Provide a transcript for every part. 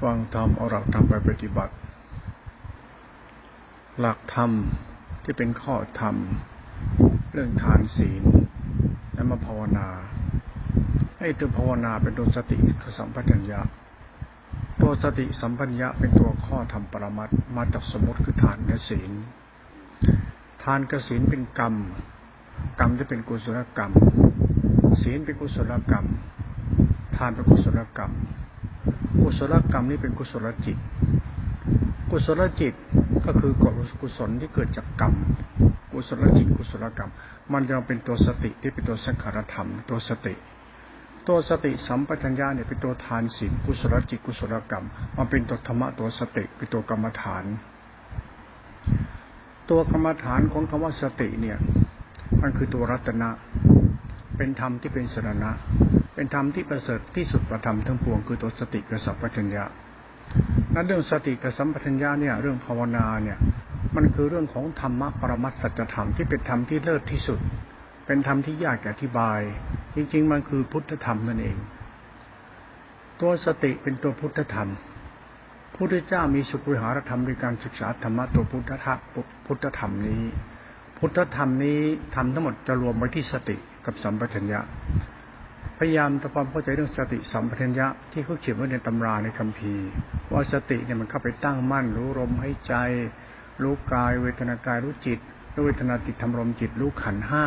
ฟังธรรมเอาหลักธรรมไปปฏิบัติ หลักธรรมที่เป็นข้อธรรม เรื่องทานศีล และมาภาวนา ให้ตัวภาวนาเป็นตัวสติสัมปชัญญะตัวสติสัมปัญญะเป็นตัวข้อธรรมปรมัตมาจากสมมติคือทานและศีล ทานกับศีลเป็นกรรม กรรมจะเป็นกุศลกรรม ศีลเป็นกุศลกรรม ทานเป็นกุศลกรรม กุศลกรรมนี่เป็นกุศลจิต กุศลจิตก็คือกุศลที่เกิดจากกรรม กุศลจิตกุศลกรรม มันจะเป็นตัวสติที่เป็นตัวสังขารธรรม ตัวสติ ตัวสติสัมปชัญญะเนี่ยเป็นตัวทานศีลกุศลจิตกุศลกรรม มันเป็นตัวธรรมะตัวสติเป็นตัวกรรมฐาน ตัวกรรมฐานของคำว่าสติเนี่ย มันคือตัวรัตนะ เป็นธรรมที่เป็นสรณะ เป็นธรรมที่ประเสริฐที่สุดประธรรมทั้งปวงคือตัวสติกับสัมปชัญญะนั้นเรื่องสติกับสัมปชัญญะเนี่ยเรื่องภาวนาเนี่ยมันคือเรื่องของธรรมะปรมัตสัจธรรมที่เป็นธรรมที่เลิศที่สุด เป็นธรรมที่ยากอธิบาย จริง ๆ มันคือพุทธธรรมนั่นเอง ตัวสติเป็นตัวพุทธธรรมพุทธเจ้ามีสุขวิหารธรรมในการศึกษาธรรมะตัวพุทธธรรมพุทธธรรมนี้ พุทธธรรมนี้ทำทั้งหมดจะรวมไว้ที่สติกับสัมปชัญญะ พยายามทำความเข้าใจเรื่องสติสัมปชัญญะที่เขาเขียนไว้ในตำราในคัมภีร์ ว่าสติเนี่ยมันเข้าไปตั้งมั่น รู้ลมให้ใจ รู้กาย เวทนากายรู้จิต รู้เวทนาจิตทำลมจิต รู้ขันห้า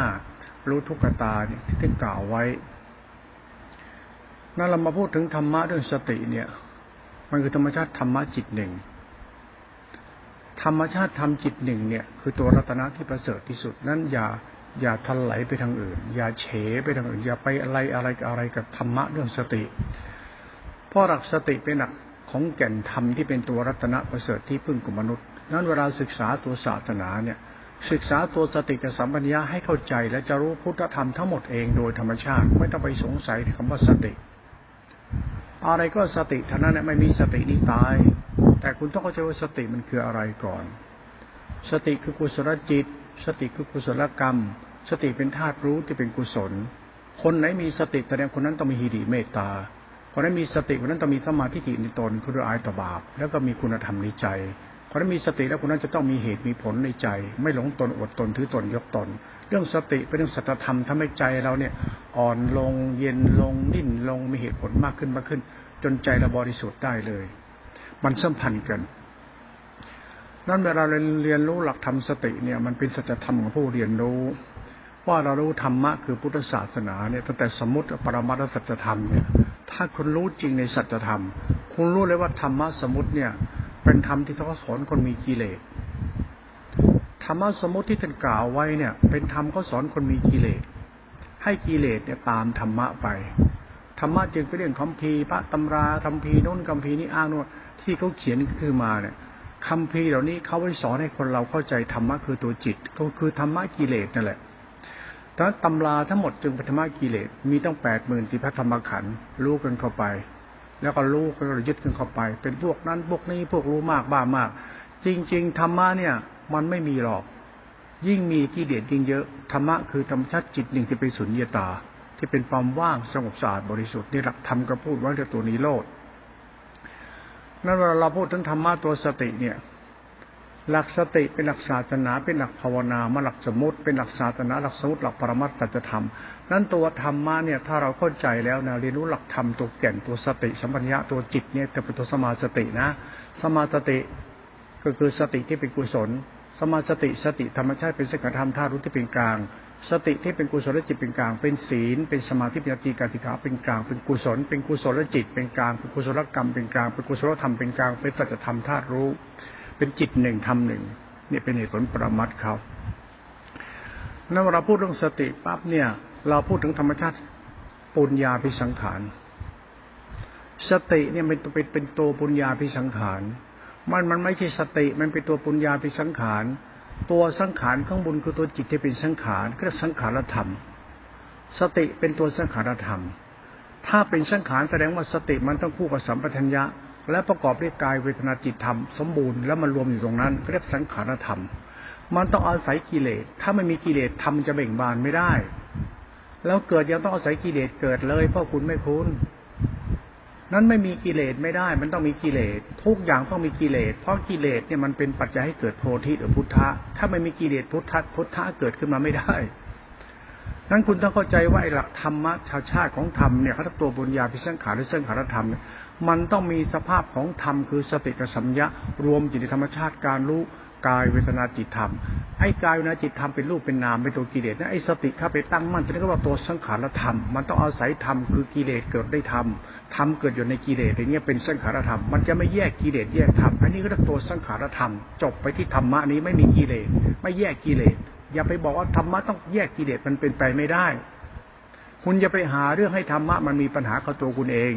รู้ทุกขตาเนี่ยที่ท่านกล่าวไว้นั่นเรามาพูดถึงธรรมะเรื่องสติเนี่ย มันคือธรรมชาติธรรมะจิตหนึ่งธรรมชาติธรรมจิตหนึ่งเนี่ย คือตัวรัตนะที่ประเสริฐที่สุดนั้นอย่า อย่าทไหลไปทางอื่น อย่าเฉไปทางอื่น อย่าไปอะไรอะไรกับอะไรกับธรรมะเรื่องสติ เพราะหลักสติเป็นหลักของแก่นธรรมที่เป็นตัวรัตนประเสริฐที่พึ่งของมนุษย์ นั้นเวลาศึกษาตัวศาสนาเนี่ย ศึกษาตัวสติกับสัมปัญญาให้เข้าใจ และจะรู้พุทธธรรมทั้งหมดเองโดยธรรมชาติ ไม่ต้องไปสงสัยคำว่าสติ อะไรก็สติท่านั้นไม่มีสตินี่ตาย แต่คุณต้องเข้าใจว่าสติมันคืออะไรก่อน สติคือกุศลจิต สติคือกุศลกรรม สติเป็นธาตุรู้ที่เป็นกุศล คนไหนมีสติแสดงคนนั้นต้องมีหิริเมตตาคนนั้นมีสติคนนั้นต้องมีสมาธิในตนคืออายต่อบาป แล้วก็มีคุณธรรมในใจพราะมีสติแล้วคนนั้นจะต้องมีเหตุมีผลในใจ ไม่หลงตนอดตนถือตนยกตน เรื่องสติเป็นเรื่องสัจธรรมทำให้ใจเราเนี่ย อ่อนลงเย็นลงนิ่นลงมีเหตุผลมากขึ้นมากขึ้น จนใจเราบริสุทธิ์ได้เลย มันสัมพันธ์กัน นั่นเวลาเราเรียนรู้หลักธรรมสติเนี่ยมันเป็นสัจธรรมของผู้เรียนรู้ ว่าเรารู้ธรรมะคือพุทธศาสนาเนี่ยตั้งแต่สมมติปรมัตถสัจธรรมเนี่ยถ้าคุณรู้จริงในสัจธรรม คุณรู้เลยว่าธรรมะสมมติเนี่ยเป็นธรรมที่เขาสอนคนมีกิเลสธรรมะสมมติที่ท่านกล่าวไว้เนี่ยเป็นธรรมเขาสอนคนมีกิเลสให้กิเลสเนี่ยตามธรรมะไปธรรมะจึงเป็นเรื่องคำพีพระตำราคำพีโน้นคำพีนี้อ้างโน้นที่เขาเขียนคือมาเนี่ย คำพีเหล่านี้เขาไว้สอนให้คนเราเข้าใจธรรมะคือตัวจิต ก็คือธรรมะกิเลสนั่นแหละดังนั้นตำราทั้งหมดจึงเป็นธรรมะกิเลส มีตั้งแปดหมื่นสี่พระธรรมขันธ์รู้กันเข้าไป แล้วก็รู้ก็ยึดขึ้นเข้าไป เป็นพวกนั้นพวกนี้พวกรู้มากบ้ามาก จริง ๆธรรมะเนี่ย มันไม่มีหรอก ยิ่งมีที่เด็ดยิ่งเยอะ ธรรมะคือธรรมชาติจิตหนึ่งที่เป็นสุญญตา ที่เป็นความว่างสงบสะอาดบริสุทธิ์นี่หลักธรรมก็พูดว่าเรื่องตัวนี้โลด นั่นเวลาเราพูดถึงธรรมะตัวสติเนี่ย หลักสติเป็นหลักศาสนา เป็นหลักภาวนามาหลักสมุติ เป็นหลักศาสนา หลักสมุติหลักปรมัตถธรรม นั้นตัวธรรมะเนี่ยถ้าเราเข้าใจแล้วนะเรียนรู้หลักธรรมตัวแก่นตัวสติสัมปัญญะตัวจิตเนี่ยจะเป็นตัวสมาสตินะ สมาสติก็คือสติที่เป็นกุศล สมาสติสติธรรมชาติเป็นสังขารธรรมธาตุรู้ที่เป็นกลาง สติที่เป็นกุศลจิตเป็นกลาง เป็นศีล เป็นสมาธิเป็นจีการติขาเป็นกลาง เป็นกุศล เป็นกุศลจิต เป็นกลาง เป็นกุศลกรรม เป็นกลาง เป็นกุศลธรรม เป็นกลาง เป็นสัจธรรมธาตุรู้ เป็นจิตหนึ่งธรรมหนึ่งนี่เป็นเหตุผลประมัดเขานั่นเราพูดเรื่องสติปั๊บเนี่ย เราพูดถึงธรรมชาติปุญญาพิสังขาร สติเนี่ยมันเป็นเป็นตัวปุญญาพิสังขาร มันมันไม่ใช่สติ มันเป็นตัวปุญญาพิสังขาร ตัวสังขารข้างบนคือตัวจิตที่เป็นสังขารก็สังขารธรรม สติเป็นตัวสังขารธรรม ถ้าเป็นสังขารแสดงว่าสติมันต้องคู่กับสัมปทัญญะ และประกอบด้วยกายเวทนาจิตธรรมสมบูรณ์แล้วมันรวมอยู่ตรงนั้นเรียกสังขารธรรม มันต้องอาศัยกิเลส ถ้าไม่มีกิเลสธรรมจะเบ่งบานไม่ได้ แล้วเกิดยังต้องอาศัยกิเลสเกิดเลยเพราะคุณไม่คุ้น นั้นไม่มีกิเลสไม่ได้ มันต้องมีกิเลสทุกอย่างต้องมีกิเลสเพราะกิเลสเนี่ยมันเป็นปัจจัยให้เกิดโพธิหรือพุทธะ ถ้าไม่มีกิเลสพุทธะพุทธะเกิดขึ้นมาไม่ได้นั้นคุณต้องเข้าใจว่าไอ้หลักธรรมะชาชาติของธรรมเนี่ยเขาตัวบุญญาพิสังขารหรือสังขารธรรมเนี่ยมันต้องมีสภาพของธรรมคือสติกับสัมยะรวมอยู่ในธรรมชาติการรู้ กายเวทนาจิตธรรมไอ้กายเวทนาจิตธรรมเป็นรูปเป็นนามเป็นตัวกิเลสนะไอ้สติเข้าไปตั้งมั่นจะเรียกว่าตัวสังขารธรรม มันต้องอาศัยธรรมคือกิเลสเกิดได้ธรรมธรรมเกิดอยู่ในกิเลสอย่างเงี้ยเป็นสังขารธรรม มันจะไม่แยกกิเลสแยกธรรมอันนี้ก็เรียกตัวสังขารธรรม จบไปที่ธรรมะนี้ไม่มีกิเลสไม่แยกกิเลสอย่าไปบอกว่าธรรมะต้องแยกกิเลสมันเป็นไปไม่ได้ คุณอย่าไปหาเรื่องให้ธรรมะมันมีปัญหากับตัวคุณเอง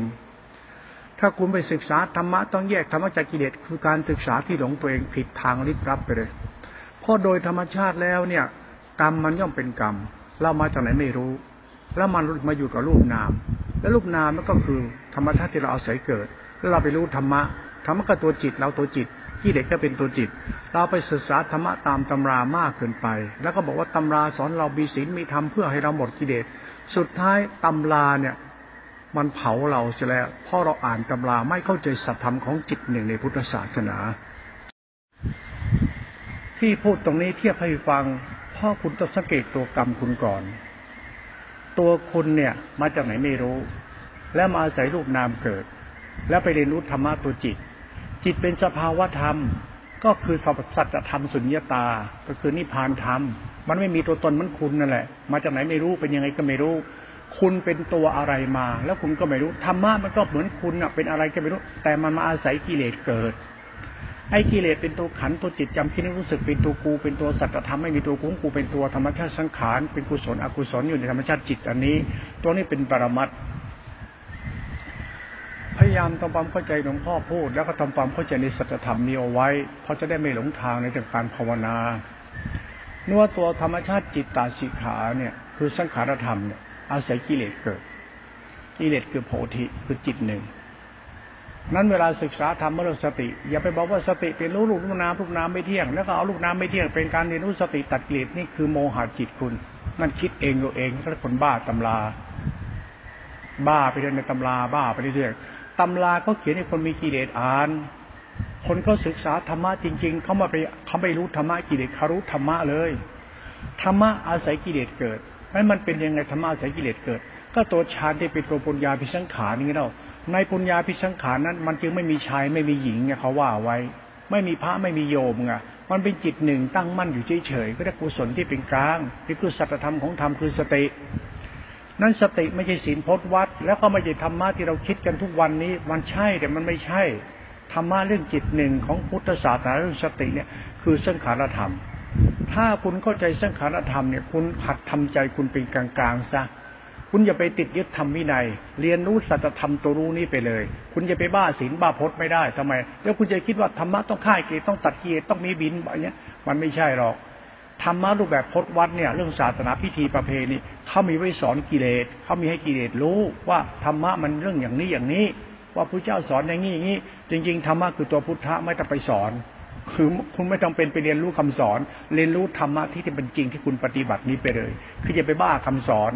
ถ้าคุณไปศึกษาธรรมะต้องแยกธรรมะจากกิเลสคือการศึกษาที่หลงตัวเองผิดทางลิบรับไปเลยเพราะโดยธรรมชาติแล้วเนี่ย กรรมมันย่อมเป็นกรรม เรามาจากไหนไม่รู้ แล้วมันมาอยู่กับรูปนาม แล้วรูปนามมันก็คือธรรมชาติที่เราอาศัยเกิด แล้วเราไปรู้ธรรมะธรรมะก็ตัวจิตเราตัวจิตกิเลสก็เป็นตัวจิต เราไปศึกษาธรรมะตามตำรามากเกินไป แล้วก็บอกว่าตำราสอนเรามีศีลมีธรรมเพื่อให้เราหมดกิเลสสุดท้ายตำราเนี่ย มันเผาเราเสียแล้วเพราะเราอ่านตำราไม่เข้าใจสัจธรรมของจิตหนึ่งในพุทธศาสนา ที่พูดตรงนี้เทียบให้ฟังพ่อคุณต้องสังเกตตัวกรรมคุณก่อน ตัวคุณเนี่ยมาจากไหนไม่รู้ แล้วมาอาศัยรูปนามเกิด แล้วไปเรียนรู้ธรรมะตัวจิต จิตเป็นสภาวะธรรม ก็คือสัจธรรมสุญญตา ก็คือนิพพานธรรม มันไม่มีตัวตนมันคุณนั่นแหละ มาจากไหนไม่รู้เป็นยังไงก็ไม่รู้ คุณเป็นตัวอะไรมา แล้วคุณก็ไม่รู้ธรรมะมันก็เหมือนคุณเป็นอะไรก็ไม่รู้ แต่มันมาอาศัยกิเลสเกิด ไอ้กิเลสเป็นตัวขันตัวจิตจำคิดรู้สึกเป็นตัวกู เป็นตัวสัจธรรมไม่มีตัวกูกูเป็นตัวธรรมชาติสังขารเป็นกุศลอกุศลอยู่ในธรรมชาติจิตอันนี้ ตัวนี้เป็นปรมัตพยายามทำความเข้าใจหลวงพ่อพูด แล้วก็ทำความเข้าใจในสัจธรรมนี้เอาไว้เพราะจะได้ไม่หลงทางในการภาวนาเนื้อตัวธรรมชาติจิตตาสิขาเนี่ย คือสังขารธรรมเนี่ย อาศัยกิเลสเกิด กิเลสคือโพธิคือจิตหนึ่ง นั้นเวลาศึกษาธรรมเรื่องสติ อย่าไปบอกว่าสติเป็นรู้ลูกน้ำลูกน้ำไม่เที่ยง แล้วก็เอาลูกน้ำไม่เที่ยงเป็นการเรียนรู้สติตัดกิเลสนี่คือโมหะจิตคุณ นั่นคิดเองตัวเองถ้าคนบ้าตำราบ้าไปเรื่อยในตำราบ้าไปเรื่อยตำราก็เขียนให้คนมีกิเลสอ่าน คนก็ศึกษาธรรมะจริง ๆ เขามาไปเขาไม่รู้ธรรมะกิเลสเขารู้ธรรมะเลย ธรรมะอาศัยกิเลสเกิด นั้นมันเป็นยังไงธรรมะสายกิเลสเกิด ก็ตัวฌานที่เป็นตัวปุญญาพิสังขารนี่เราในปุญญาพิสังขารนั้น มันจึงไม่มีชายไม่มีหญิงไงเขาว่าไว้ ไม่มีพระไม่มีโยมไงมันเป็นจิตหนึ่งตั้งมั่นอยู่เฉยๆก็ได้กุศลที่เป็นกลางนี่คือสัจธรรมของธรรมคือสตินั้นสติไม่ใช่ศีลพจน์วัด แล้วก็ไม่ใช่ธรรมะที่เราคิดกันทุกวันนี้ มันใช่แต่มันไม่ใช่ธรรมะเรื่องจิตหนึ่งของพุทธศาสนาเรื่องสติเนี่ยคือสังขารธรรม ถ้าคุณเข้าใจสังขารธรรมเนี่ยคุณหัดทำใจคุณเป็นกลางๆซะคุณอย่าไปติดยึดธรรมวินัย เรียนรู้สัจธรรมตัวรู้นี้ไปเลย คุณจะไปบ้าศีลบ้าพจน์ไม่ได้ทำไม แล้วคุณจะคิดว่าธรรมะต้องฆ่าเกตต้องตัดเกตต้องมีบินอะไรเงี้ย มันไม่ใช่หรอกธรรมะรูปแบบพจน์วัดเนี่ยเรื่องศาสนาพิธีประเพณีเขามีไว้สอนกิเลสเขามีให้กิเลสรู้ว่าธรรมะมันเรื่องอย่างนี้อย่างนี้ ว่าพระเจ้าสอนอย่างนี้อย่างนี้ จริง ๆธรรมะคือตัวพุทธะไม่ต้องไปสอน คือคุณไม่ต้องเป็นไปเรียนรู้คำสอน เรียนรู้ธรรมะที่เป็นจริงที่คุณปฏิบัตินี้ไปเลย คือจะไปบ้าคำสอน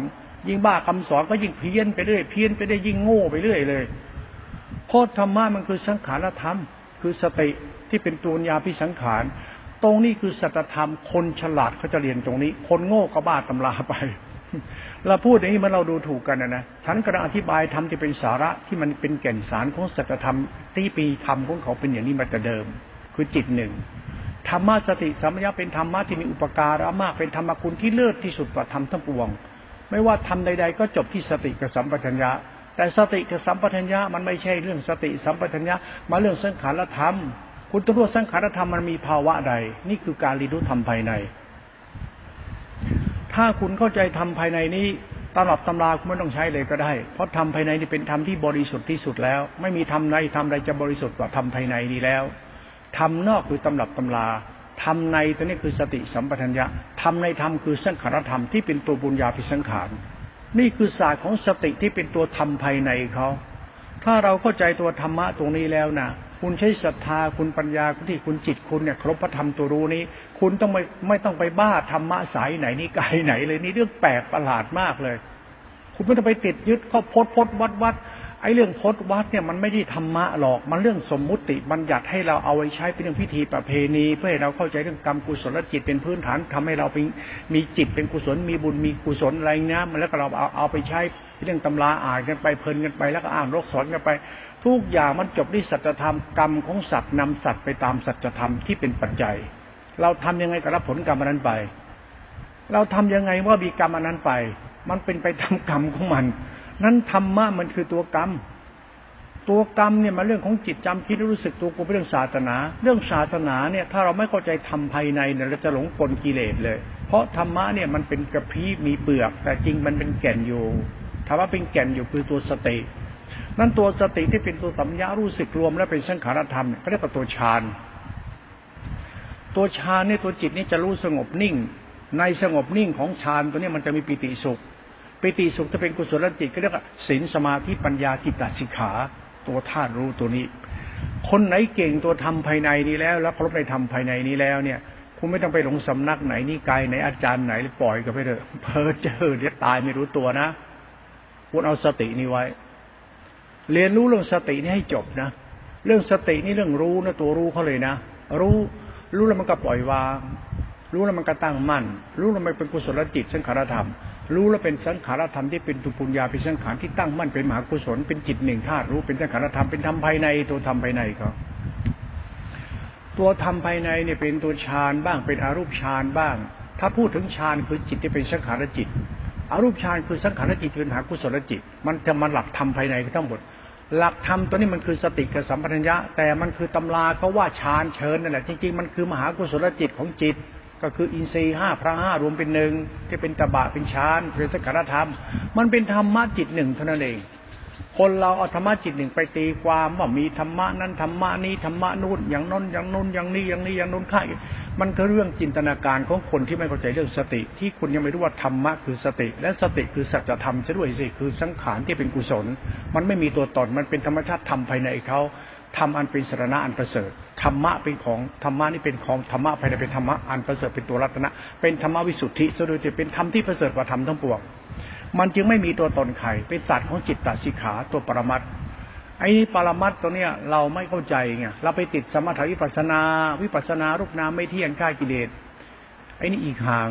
ยิ่งบ้าคำสอนก็ยิ่งเพี้ยนไปเรื่อยเพี้ยนไปได้ยิ่งโง่ไปเรื่อยเลยโคตรธรรมะมันคือสังขารธรรม คือสติที่เป็นตัวยาพิสังขาร ตรงนี้คือสัจธรรม คนฉลาดเขาจะเรียนตรงนี้ คนโง่ก็บ้าตำราไปเราพูดอย่างนี้มันเราดูถูกกันนะนะฉันกำลังอธิบายธรรมที่เป็นสาระที่มันเป็นแก่นสารของสัจธรรมที่ปีธรรมของเขาเป็นอย่างนี้มาแต่เดิม คือจิตหนึ่งธรรมะสติสัมยาเป็นธรรมะที่มีอุปการะมากเป็นธรรมคุณที่เลิศที่สุดกว่าธรรมทั้งปวง ไม่ว่าทำใด ๆ ก็จบที่สติกับสัมปชัญญะ แต่สติกับสัมปชัญญะมันไม่ใช่เรื่องสติสัมปชัญญะมาเรื่องสังขารธรรม คุณต้องรู้สังขารธรรมมันมีภาวะใด นี่คือการรีรู้ธรรมภายใน ถ้าคุณเข้าใจธรรมภายในนี้ตลับตำราคุณไม่ต้องใช้เลยก็ได้ เพราะธรรมภายในนี่เป็นธรรมที่บริสุทธิ์ที่สุดแล้ว ไม่มีธรรมใดธรรมใดจะบริสุทธิ์กว่าธรรมภายในนี้แล้ว ทำนอกคือตำรับตำราทำในตัวนี้คือสติสัมปทัญญะทำในธรรมคือสังขารธรรมที่เป็นตัวบุญญาภิสังขาร นี่คือศาสตร์ของสติที่เป็นตัวธรรมภายในเขา ถ้าเราเข้าใจตัวธรรมะตรงนี้แล้วนะคุณใช้ศรัทธาคุณปัญญาที่คุณจิตคุณเนี่ยครบพระธรรมตัวรู้นี้ คุณต้องไม่ไม่ต้องไปบ้าธรรมะสายไหนนี่ไกลไหนเลยนี่เรื่องแปลกประหลาดมากเลย คุณไม่ต้องไปติดยึดข้อพดพดวัดวัด ไอ้เรื่องพดวัดเนี่ยมันไม่ใช่ธรรมะหรอก มันเรื่องสมมุติบัญญัติให้เราเอาไว้ใช้เป็นเรื่องพิธีประเพณี เพื่อให้เราเข้าใจเรื่องกรรมกุศลจิตเป็นพื้นฐานทำให้เราเป็นมีจิตเป็นกุศล มีบุญมีกุศลอะไรเงี้ยมันแล้วก็เราเอาเอาไปใช้เรื่องตำราอ่านกันไปเพลินกันไปแล้วก็อ่านรกสอนกันไป ทุกอย่างมันจบที่สัจธรรมกรรมของสัตว์นำสัตว์ไปตามสัจธรรมที่เป็นปัจจัย เราทำยังไงกับรับผลกรรมนั้นไป เราทำยังไงว่ามีกรรมอันนั้นไป มันเป็นไปตามกรรมของมัน นั้นธรรมะมันคือตัวกรรม ตัวกรรมเนี่ยมันเรื่องของจิตจำคิดรู้สึกตัวกูเป็นเรื่องศาสนา เรื่องศาสนาเนี่ย ถ้าเราไม่เข้าใจทำภายในเนี่ยเราจะหลงกลกิเลสเลย เพราะธรรมะเนี่ยมันเป็นกระพี้มีเปลือก แต่จริงมันเป็นแก่นอยู่ธรรมะเป็นแก่นอยู่คือตัวสตินั่นตัวสติที่เป็นตัวสัมยารู้สึกรวม และเป็นสังขารธรรมเขาเรียกว่าตัวฌาน ตัวฌานเนี่ยตัวจิตนี่จะรู้สงบนิ่ง ในสงบนิ่งของฌานตัวนี้มันจะมีปิติสุข ปิติสุขจะเป็นกุศลจิตก็เรียกว่าศีลสมาธิปัญญาจิตตสิกขา ตัวธาตุรู้ตัวนี้ คนไหนเก่งตัวทำภายในนี้แล้ว แล้วครบในทำภายในนี้แล้วเนี่ยคุณไม่ต้องไปหลงสำนักไหนนี่กายไหนอาจารย์ไหนปล่อยก็ไปเถอะเพอเจอเดี๋ยวตายไม่รู้ตัวนะคุณเอาสตินี้ไว้ เรียนรู้เรื่องสตินี้ให้จบนะ เรื่องสตินี่เรื่องรู้นะตัวรู้เขาเลยนะ รู้รู้แล้วมันก็ปล่อยวาง รู้แล้วมันก็ตั้งมั่น รู้แล้วมันเป็นกุศลจิตสังขารธรรม รู้แล้วเป็นสังขารธรรมที่เป็นตุปุญญาเป็นสังขารที่ตั้งมั่นเป็นมหากุศลเป็นจิตหนึ่งธาตุรู้เป็นสังขารธรรมเป็นธรรมภายในตัวธรรมภายในเขาตัวธรรมภายในเนี่ยเป็นตัวฌานบ้างเป็นอารูปฌานบ้าง ถ้าพูดถึงฌานคือจิตที่เป็นสังขารจิตอารูปฌานคือสังขารจิตคือมหากุศลจิต มันจะมาหลักธรรมภายในทั้งหมดหลักธรรมตัวนี้มันคือสติกับสัมปชัญญะ แต่มันคือตำราเขาว่าฌานเชิญนั่นแหละจริงๆมันคือมหากุศลจิตของจิต ก็คืออินทรีย์ห้าพระห้ารวมเป็นหนึ่งที่เป็นตบะเป็นฌานเป็นสังขารธรรม มันเป็นธรรมะจิตหนึ่งเท่านั้นเอง คนเราเอาธรรมะจิตหนึ่งไปตีความว่ามีธรรมะนั้นธรรมะนี้ธรรมะนู่นอย่างน้นอย่างน้นอย่างนี้อย่างนี้อย่างน้นข้ามันก็เรื่องจินตนาการของคนที่ไม่เข้าใจเรื่องสติ ที่คุณยังไม่รู้ว่าธรรมะคือสติ และสติคือสัจธรรมซะด้วยสิคือสังขารที่เป็นกุศล มันไม่มีตัวตนมันเป็นธรรมชาติธรรมภายในเขาธรรมอันเป็นสรณะอันประเสริฐ ธรรมะเป็นของธรรมะนี่เป็นของธรรมะภายในเป็นธรรมะอันประเสริฐเป็นตัวรัตนะ เป็นธรรมวิสุทธิซะโดยเป็นธรรมที่ประเสริฐกว่าธรรมทั้งปวงมันจึงไม่มีตัวตนใครเป็นสัตว์ของจิตตสิกขาตัวปรมัตไอ้ปรมัตตัวเนี้ยเราไม่เข้าใจไงเราไปติดสมถะวิปัสนา วิปัสนารูปนามไม่เที่ยงฆ่ากิเลสไอ้นี่อีกห่าง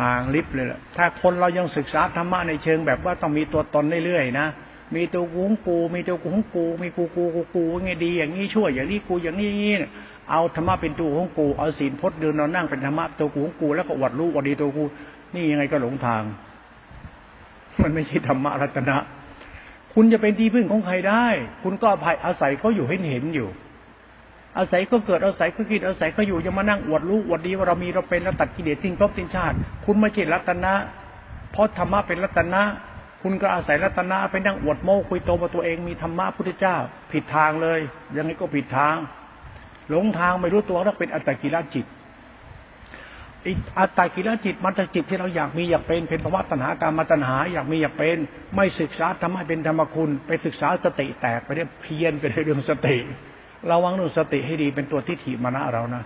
ห่างลิบเลยล่ะถ้าคนเรายังศึกษาธรรมะในเชิงแบบว่าต้องมีตัวตนเรื่อยๆนะ มีตัวกูของกู มีตัวกูของกู มีกูกูกูกูไงดี อย่างนี้ช่วยอย่างนี้กูอย่างนี้นี่เอาธรรมะเป็นตัวของกูเอาศีลพจน์เดินนอนนั่งเป็นธรรมะตัวกูของกูแล้วก็วัดรู้วัดดีตัวกู นี่ยังไงก็หลงทาง มันไม่ใช่ธรรมะรัตนะ คุณจะเป็นที่พึ่งของใครได้ คุณก็อภัยอาศัยเขาอยู่ให้เห็นอยู่ อาศัยเขาเกิดอาศัยเขาคิดอาศัยเขาอยู่ยังมานั่งอวดรู้อวดดีว่าเรามีเราเป็นเราตัดกิเลสทิ้งครบทิ้งชาติ คุณไม่ใช่รัตนะ เพราะธรรมะเป็นรัตนะ คุณก็อาศัยรัตนะไปนั่งอวดโม้คุยโตว่าตัวเองมีธรรมะพุทธเจ้า ผิดทางเลย ยังไงก็ผิดทาง หลงทางไม่รู้ตัวแล้วเป็นอัตตกิรจิตอีกอัตตกิรจิตมันจะจิตที่เราอยากมีอยากเป็นเป็นภาวะตัณหาการมาตัณหาอยากมีอยากเป็น ไม่ศึกษาธรรมะเป็นธรรมคุณ ไปศึกษาสติแตกไปเรื่อยเพียนไปเรื่องสติ ระวังเรื่องสติให้ดีเป็นตัวทิฏฐิมานะเรานะ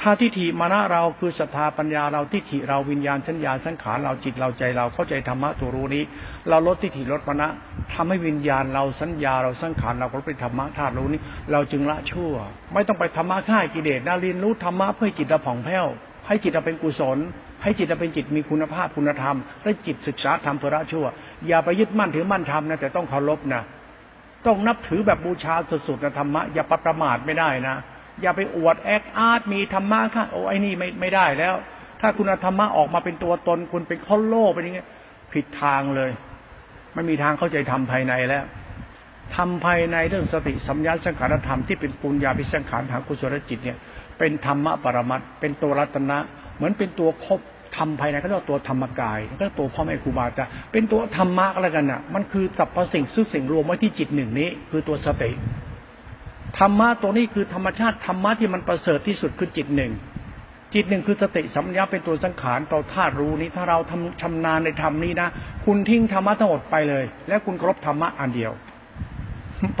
ถ้าทิฏฐิมานะเราคือศรัทธาปัญญาเราทิฏฐิเราวิญญาณสัญญาสังขารเราจิตเราใจเราเข้าใจธรรมะตัวรู้นี้ เราลดทิฏฐิลดมานะทำให้วิญญาณเราสัญญาเราสังขารเราก็ไปธรรมะธาตุรู้นี้ เราจึงละชั่ว ไม่ต้องไปธรรมะข่ายกิเลสนาเรียนรู้ธรรมะเพื่อจิตเราผ่องแผ้วให้จิตเราเป็นกุศล ให้จิตเราเป็นจิตมีคุณภาพคุณธรรม และจิตศึกษาธรรมเพื่อละชั่ว อย่าไปยึดมั่นถือมั่นธรรมนะแต่ต้องเคารพนะต้องนับถือแบบบูชาสุดๆนะธรรมะอย่าประมาทไม่ได้นะ อย่าไปอวดแอคอาร์ตมีธรรมะค่ะโอ้ไอ้นี่ไม่ไม่ได้แล้ว ถ้าคุณธรรมะออกมาเป็นตัวตน คุณเป็นข้อโลเป็นย่างเงี้ยผิดทางเลย ไม่มีทางเข้าใจธรรมภายในแล้วทำภายในเรื่องสติสัมยาสังขารธรรมที่เป็นปุญญาพิสังขารทางกุศลจิตเนี่ย เป็นธรรมะปรมัตเป็นตัวรัตนะ เหมือนเป็นตัวครบทำภายในก็เรียกตัวธรรมกายก็ตัวพ่อแม่ครูบาอาจารย์เป็นตัวธรรมะอะไรกันน่ะ มันคือสัพพสิ่งซึ่งสิ่งรวมไว้ที่จิตหนึ่งนี้ คือตัวสติ ธรรมะตัวนี้คือธรรมชาติธรรมะที่มันประเสริฐที่สุดคือจิตหนึ่ง จิตหนึ่งคือสติสัมยาเป็นตัวสังขารต่อธาตุรู้นี้ถ้าเราทำชำนาญในธรรมนี้นะคุณทิ้งธรรมะทั้งหมดไปเลย และคุณครบธรรมะอันเดียว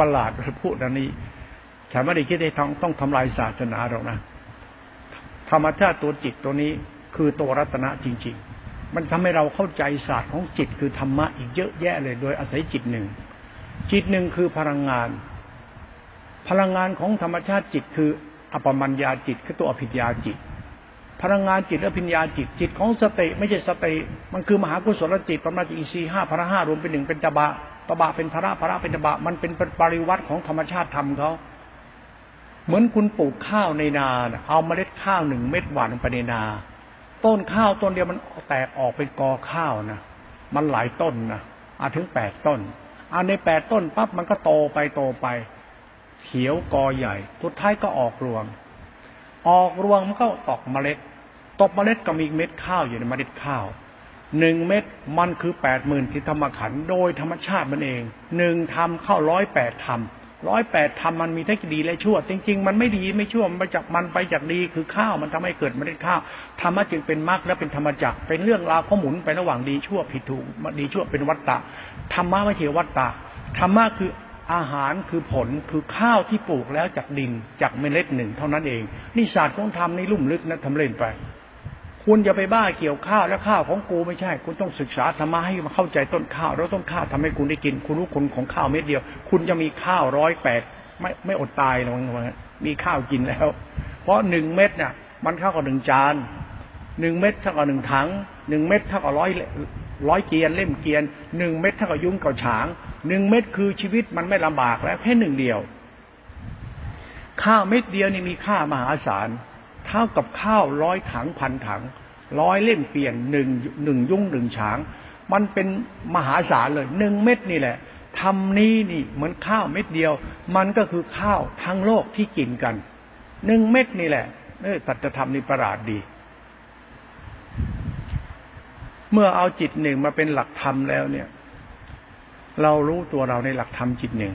ประหลาดพูดอันนี้ฉันไม่ได้คิดได้ต้องต้องทำลายศาสนาหรอกนะธรรมชาติตัวจิตตัวนี้คือตัวรัตนะจริง ๆ มันทำให้เราเข้าใจศาสตร์ของจิตคือธรรมะอีกเยอะแยะเลย โดยอาศัยจิตหนึ่ง จิตหนึ่งคือพลังงาน พลังงานของธรรมชาติจิต คืออปมัญญาจิตคือตัวอภิญญาจิต พลังงานจิตและพิญญาจิตจิตของสติไม่ใช่สติมันคือมหากุศลจิตประมาณอินทรีห้าพระห้ารวมเป็นหนึ่งเป็นตบะตบะเป็นพระพระเป็นตบะมันเป็นปริวัติของธรรมชาติธรรมเขาเหมือนคุณปลูกข้าวในนาเอาเมล็ดข้าวหนึ่งเม็ดหวานลงไปในนา ต้นข้าวต้นเดียวมันแตกออกเป็นกอข้าวนะมันหลายต้นนะอาถึงแปดต้นอันในแปดต้นปั๊บมันก็โตไปโตไป เขียวกอใหญ่สุดท้ายก็ออกรวง ออกรวงมันก็ตอกเมล็ด ตกเมล็ดก็มีเม็ดข้าวอยู่ในเมล็ดข้าวหนึ่งเม็ดมันคือแปดหมื่นที่ธรรมขันโดยธรรมชาติมันเองหนึ่งทำเข้าร้อยแปดทำร้อยแปดทำมันมีทั้งดีและชั่ว จริง ๆ มันไม่ดีไม่ชั่วมันไปจากมันไปจากดีคือข้าวมันทำให้เกิดเมล็ดข้าวธรรมะจึงเป็นมรรคและเป็นธรรมจักรเป็นเรื่องราวข้อหมุนไประหว่างดีชั่วผิดถูกดีชั่วเป็นวัตตะธรรมะไม่ใช่วัตตะธรรมะคือ อาหารคือผลคือข้าวที่ปลูกแล้วจากดินจากเมล็ดหนึ่งเท่านั้นเอง นี่ศาสตร์ของธรรมนี่ลุ่มลึกนะทำเล่นไป คุณอย่าไปบ้าเกี่ยวข้าวแล้วข้าวของกูไม่ใช่ คุณต้องศึกษาธรรมะให้มาเข้าใจต้นข้าวแล้วต้นข้าวทำให้คุณได้กิน คุณรู้คุณของข้าวเม็ดเดียว คุณจะมีข้าวร้อยแปดไม่ไม่อดตายหรอกมีข้าวกินแล้ว เพราะหนึ่งเม็ดเนี่ยมันเท่ากับหนึ่งจานหนึ่งเม็ดเท่ากับหนึ่งถังหนึ่งเม็ดเท่ากับร้อยร้อยเกียนเล่มเกียนหนึ่งเม็ดเท่ากับยุ้งกับฉาง หนึ่งเม็ดคือชีวิตมันไม่ลำบากแล้วแค่หนึ่งเดียว ข้าวเม็ดเดียวนี่มีค่ามหาศาลเท่ากับข้าวร้อยถังพันถังร้อยเล่มเปลี่ยนหนึ่งหนึ่งยุ่งหนึ่งฉาง มันเป็นมหาศาลเลยหนึ่งเม็ดนี่แหละทำนี้นี่เหมือนข้าวเม็ดเดียว มันก็คือข้าวทั้งโลกที่กินกันหนึ่งเม็ดนี่แหละเออตัดจะทำนี่ประหลาดดี เมื่อเอาจิตหนึ่งมาเป็นหลักธรรมแล้วเนี่ย เรารู้ตัวเราในหลักธรรมจิตหนึ่ง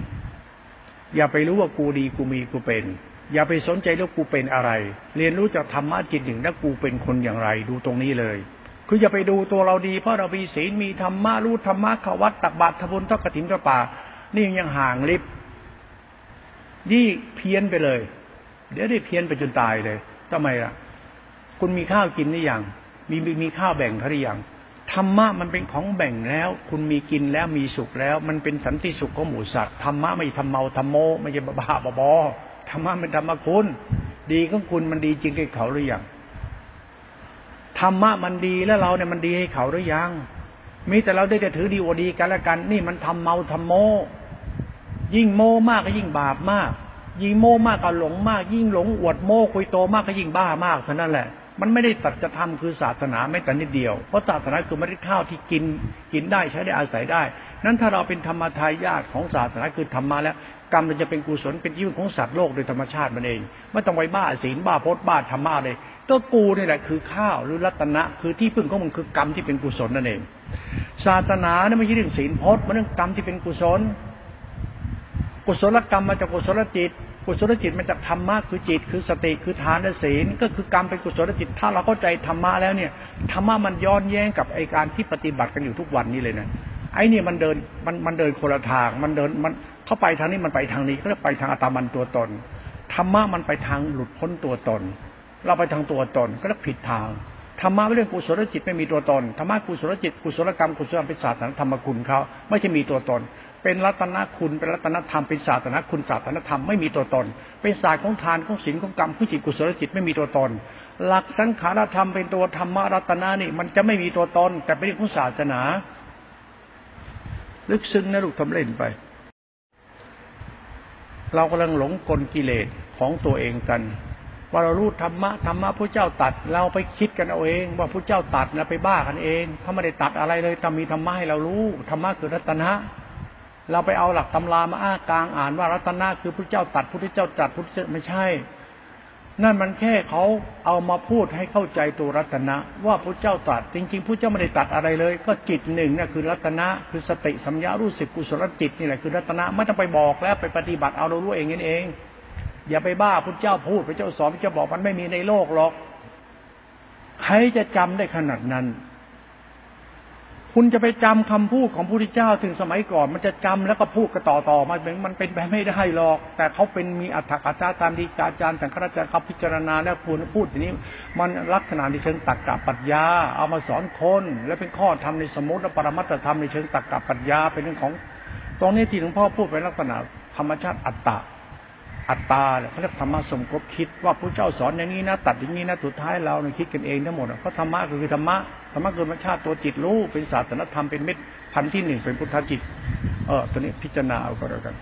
อย่าไปรู้ว่ากูดีกูมีกูเป็น อย่าไปสนใจว่ากูเป็นอะไร เรียนรู้จากธรรมะจิตหนึ่งแล้วกูเป็นคนอย่างไร ดูตรงนี้เลย คืออย่าไปดูตัวเราดี เพราะเรามีศีลมีธรรมะรู้ธรรมะขวัตตักบาตรทบุญทอกระถินกระป่า นี่ยังห่างลิบนี่เพี้ยนไปเลย เดี๋ยวได้เพี้ยนไปจนตายเลยทำไมล่ะ คุณมีข้าวกินหรือยังมีมีข้าวแบ่งเขาหรือยัง ธรรมะมันเป็นของแบ่งแล้ว คุณมีกินแล้วมีสุขแล้ว มันเป็นสันติสุขของหมูสัตว์ธรรมะไม่ทำเมาทำโมไม่ใช่บ้าบอธรรมะเป็นธรรมคุณ ดีของคุณมันดีจริงให้เขาหรือยังธรรมะมันดีแล้วเราเนี่ยมันดีให้เขาหรือยัง มีแต่เราได้แต่ถือดีอวดีกันละกัน นี่มันทำเมาทำโม ยิ่งโมมากก็ยิ่งบาปมาก ยิ่งโมมากก็หลงมาก ยิ่งหลงอวดโมคุยโตมากก็ยิ่งบ้ามากเท่านั้นแหละ มันไม่ได้สัจธรรมคือศาสนาไม่แต่นิดเดียว เพราะศาสนาคือไม่ได้ข้าวที่กินกินได้ใช้ได้อาศัยได้ นั้นถ้าเราเป็นธรรมทายาทของศาสนาคือธรรมะแล้วกรรมมันจะเป็นกุศลเป็นยิ่งของสัตว์โลกโดยธรรมชาติมันเอง ไม่ต้องไปบ้าศีลบ้าพจน์บ้าธรรมะเลยก็กูนี่แหละคือข้าวหรือรัตนะ คือที่พึ่งของมึงคือกรรมที่เป็นกุศลนั่นเอง ศาสนาเนี่ยไม่ใช่เรื่องศีลพจน์มันเรื่องกรรมที่เป็นกุศล กุศลกรรมมาจากกุศลจิต กุศลจิตมาจากธรรมะคือจิต คือสติคือทานและศีลก็คือกรรมเป็นกุศลจิต ถ้าเราเข้าใจธรรมะแล้วเนี่ยธรรมะมันย้อนแย้งกับไอการที่ปฏิบัติกันอยู่ทุกวันนี้เลยนะไอ้นี่ยมันเดินมันมันเดินคนละทางมันเดินมันเข้าไปทางนี้มันไปทางนี้เขาเรียกไปทางอัตมันตัวตนธรรมะมันไปทางหลุดพ้นตัวตน เราไปทางตัวตนก็ผิดทางธรรมะเรื่องกุศลจิตไม่มีตัวตนธรรมะกุศลจิตกุศลกรรมกุศลธรรมเป็นศาสนาธรรมคุณเขาไม่ใช่มีตัวตน เป็นรัตนคุณเป็นรัตนธรรมเป็นศาสนาคุณศาสนาธรรมไม่มีตัวตน เป็นศาสตร์ของทานของศีลของกรรมของจิตกุศลจิตไม่มีตัวตน หลักสังขารธรรมเป็นตัวธรรมะรัตนานี่ มันจะไม่มีตัวตน แต่เป็นเรื่องของศาสนา ลึกซึ้งนะลูกทำเล่นไป เรากำลังหลงกลกิเลสของตัวเองกันว่าเรารู้ธรรมะธรรมะพระเจ้าตัด เราไปคิดกันเอาเอง ว่าพระเจ้าตัดนะไปบ้ากันเองเขาไม่ได้ตัดอะไรเลยแต่มีธรรมะให้เรารู้ธรรมะคือรัตนะ เราไปเอาหลักตำรามาอ้ากลางอ่านว่ารัตนะคือพระเจ้าตัดพระเจ้าตัดพระเจ้าไม่ใช่ นั่นมันแค่เขาเอามาพูดให้เข้าใจตัวรัตนะว่าพระเจ้าตรัสจริงๆพระเจ้าไม่ได้ตัดอะไรเลย ก็จิตหนึ่งนี่คือรัตนะคือสติสัมยารู้สึกกุศลจิตนี่แหละคือรัตนะไม่ต้องไปบอกแล้วไปปฏิบัติเอาเรารู้เองนั่นเอง อย่าไปบ้าพระเจ้าพูดพระเจ้าสอนพระเจ้าบอกมันไม่มีในโลกหรอกใครจะจำได้ขนาดนั้น คุณจะไปจำคำพูดของพระพุทธเจ้าถึงสมัยก่อน มันจะจำแล้วก็พูดกันต่อต่อมาเป็นมันเป็นไปไม่ได้หรอก แต่เขาเป็นมีอัตถกถาตามดีกาจารย์แต่ข้าราชการเขาพิจารณาแล้วคุณพูดทีนี้ มันลักษณะในเชิงตักกะปัญญา เอามาสอนคน และเป็นข้อธรรมในสมมติและปรมัตถธรรมในเชิงตักกะปัญญาเป็นเรื่องของ ตรงนี้ที่หลวงพ่อพูดเป็นลักษณะธรรมชาติอัตตา อัตตาเขาเรียกธรรมะสมคบคิดว่าพระเจ้าสอนอย่างนี้นะตัดอย่างนี้นะสุดท้ายเราเนี่ยคิดกันเองทั้งหมดเพราะธรรมะคือธรรมะธรรมะคือธรรมชาติตัวจิตรู้เป็นศาสนธรรมเป็นเม็ดพันที่หนึ่งเป็นพุทธจิต เออตัวนี้พิจารณาเอาก็แล้วกัน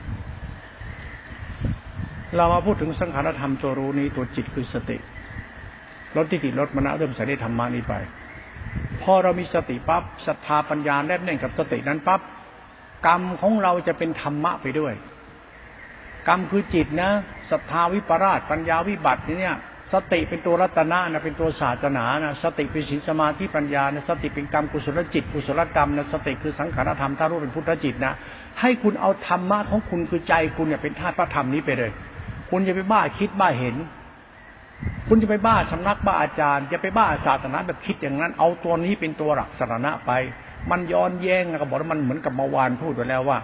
เรามาพูดถึงสังขารธรรมตัวรู้นี้ตัวจิตคือสติลดทิฏฐิลดมณะเริ่มใส่ได้ธรรมะนี้ไป พอเรามีสติปั๊บศรัทธาปัญญาแนบแน่นกับสตินั้นปั๊บกรรมของเราจะเป็นธรรมะไปด้วย กรรมคือจิตนะศรัทธาวิปราชปัญญาวิบัติเนี่ยสติเป็นตัวรัตนะนะเป็นตัวศาสนานะสติเป็นศีลสมาธิปัญญานะสติเป็นกรรมกุศลจิตกุศลกรรมนะสติคือสังขารธรรมถ้ารู้เป็นพุทธจิตนะให้คุณเอาธรรมะของคุณคือใจคุณเนี่ยเป็นธาตุพระธรรมนี้ไปเลย คุณจะไปบ้าคิดบ้าเห็น คุณจะไปบ้าสำนักบ้าอาจารย์จะไปบ้าศาสนาแบบคิดอย่างนั้น เอาตัวนี้เป็นตัวหลักสารณะไป มันย้อนแย้งก็บอกว่ามันเหมือนกับเมื่อวานพูดไปแล้วว่า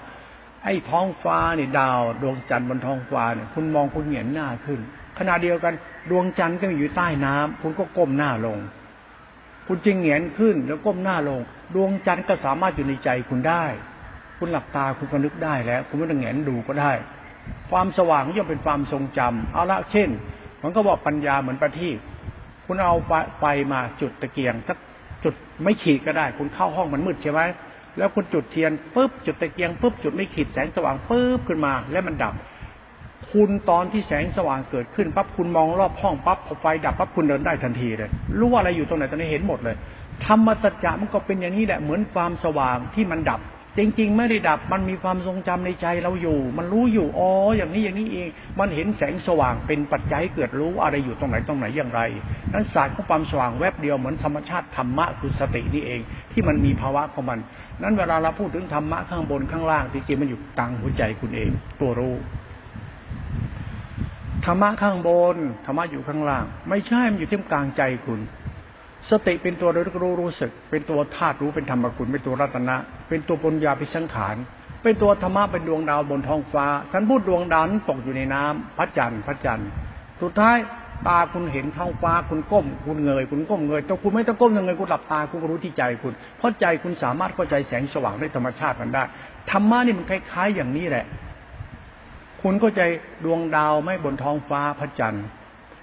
ไอ้ท้องฟ้าเนี่ยดาวดวงจันทร์บนท้องฟ้าเนี่ยคุณมองคุณเหงียนหน้าขึ้น ขณะเดียวกัน ดวงจันทร์ก็อยู่ใต้น้ำคุณก็ก้มหน้าลง คุณจึงเหงียนขึ้นแล้วก้มหน้าลง ดวงจันทร์ก็สามารถอยู่ในใจคุณได้ คุณหลับตาคุณก็นึกได้แล้ว คุณไม่ต้องเหงียนดูก็ได้ ความสว่างย่อมเป็นความทรงจำเอาละเช่นมันก็บอกปัญญาเหมือนประทีปคุณเอาไฟมาจุดตะเกียงสักจุดไม่ขีดก็ได้ คุณเข้าห้องมันมืดใช่ไหม แล้วคุณจุดเทียนปุ๊บจุดตะเกียงปุ๊บจุดไม่ขีดแสงสว่างปุ๊บขึ้นมา แล้วมันดับ คุณตอนที่แสงสว่างเกิดขึ้นปั๊บคุณมองรอบห้องปั๊บพอไฟดับปั๊บคุณเดินได้ทันทีเลยรู้ว่าอะไรอยู่ตรงไหนตอนนี้เห็นหมดเลยธรรมสัจจะมันก็เป็นอย่างนี้แหละเหมือนความสว่างที่มันดับ จริง ๆ ไม่ได้ดับมันมีความทรงจำในใจเราอยู่ มันรู้อยู่อ๋ออย่างนี้อย่างนี้เอง มันเห็นแสงสว่างเป็นปัจจัยเกิดรู้อะไรอยู่ตรงไหนตรงไหนอย่างไร นั้นศาสตร์ของความสว่างแวบเดียวเหมือนธรรมชาติธรรมะคือสตินี่เอง ที่มันมีภาวะของมัน นั้นเวลาเราพูดถึงธรรมะข้างบนข้างล่างจริงๆมันอยู่กลางหัวใจคุณเอง ตัวรู้ธรรมะข้างบนธรรมะอยู่ข้างล่าง ไม่ใช่มันอยู่ที่กลางใจคุณ สติเป็นตัวรู้รู้สึก เป็นตัวธาตุรู้เป็นธรรมกุลเป็นตัวรัตนะ เป็นตัวปัญญาพิสังขารเป็นตัวธรรมะเป็นดวงดาวบนท้องฟ้าท่านพูดดวงดาวนั้นตกอยู่ในน้ำพระจันทร์พระจันทร์สุดท้ายตาคุณเห็นท้องฟ้าคุณก้ม คุณเงย คุณก้มเงยแต่คุณไม่ต้องก้มเงยคุณหลับตาคุณก็รู้ที่ใจคุณ เพราะใจคุณสามารถเข้าใจแสงสว่างในธรรมชาติมันได้ธรรมะนี่มันคล้ายๆอย่างนี้แหละ คุณเข้าใจดวงดาวไม่บนท้องฟ้าพระจันทร์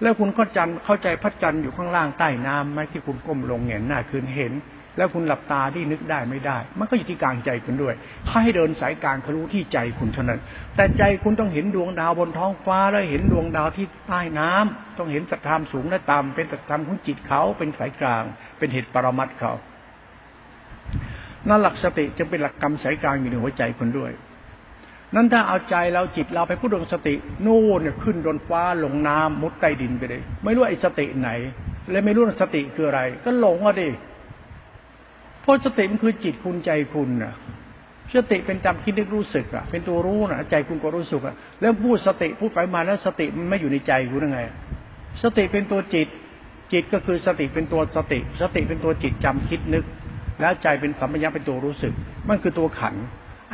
แล้วคุณก็จันเข้าใจพระจันทร์อยู่ข้างล่างใต้น้ำไหมที่คุณก้มลงเห็นหน้าคืนเห็น แล้วคุณหลับตาที่นึกได้ไม่ได้ มันก็อยู่ที่กลางใจคุณด้วยถ้าให้เดินสายกลางเขารู้ที่ใจคุณเท่านั้น แต่ใจคุณต้องเห็นดวงดาวบนท้องฟ้าแล้วเห็นดวงดาวที่ใต้น้ำต้องเห็นสัตธรรมสูงและต่ำเป็นสัตธรรมของจิตเขาเป็นสายกลาง เป็นเหตุปรมัตเขานั่นหลักสติจึงเป็นหลักกรรมสายกลางอยู่ในหัวใจคุณด้วย นั้นถ้าเอาใจเราจิตเราไปพูดถึงสติ นู่นเนี่ยขึ้นบนฟ้าลงน้ำมุดใต้ดินไปเลย ไม่รู้ไอ้สติไหน และไม่รู้สติคืออะไร ก็หลงอะดิเพราะสติมันคือจิตคุณใจคุณน่ะสติเป็นจำคิดนึกรู้สึกอะ เป็นตัวรู้นะใจคุณก็รู้สึกอะแล้วพูดสติพูดไปมาแล้วสติมันไม่อยู่ในใจคุณยังไง สติเป็นตัวจิต จิตก็คือสติเป็นตัวสติ สติเป็นตัวจิตจำคิดนึก แล้วใจเป็นสัมปชัญญะเป็นตัวรู้สึก มันคือตัวขัน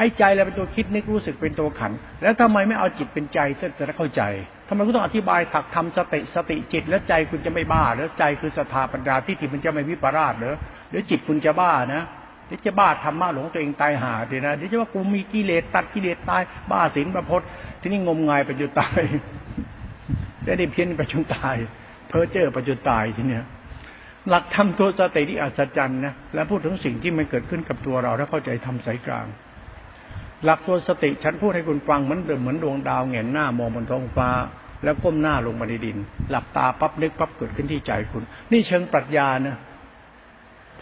อ้ใจเราเป็นตัวคิดนึกรู้สึกเป็นตัวขัน แล้วทำไมไม่เอาจิตเป็นใจจะได้เข้าใจทำไมคุณต้องอธิบายถักทำสติสติจิต แล้วใจคุณจะไม่บ้าแล้วใจคือสถาปัญญาที่จิมันจะไม่วิปราชเหรอเดี๋ยวจิตคุณจะบ้านะเดี๋ยวจะบ้าธรรมะหลงตัวเองตายหาเดีนะเดี๋ยวจะว่ากูมีกิเลสตัดกิเลสตายบ้าศีลประพจน์ที่นี่งมงายไปจนตายได้ได้เพี้ยนไปจนตาย เพ้อเจ้อไปจนตายทีเนี้ยหลักธรรมตัวสติที่อัศจรรย์นะแล้วพูดถึงสิ่งที่มันเกิดขึ้นกับตัวเราถ้าเข้าใจทำสายกลาง หลักตัวสติฉันพูดให้คุณฟังเหมือนเดิมเหมือนดวงดาวเงนหน้ามองบนท้องฟ้า แล้วก้มหน้าลงมาในดิน หลับตาปั๊บนึกปั๊บเกิดขึ้นที่ใจคุณ นี่เชิงปรัชญานะ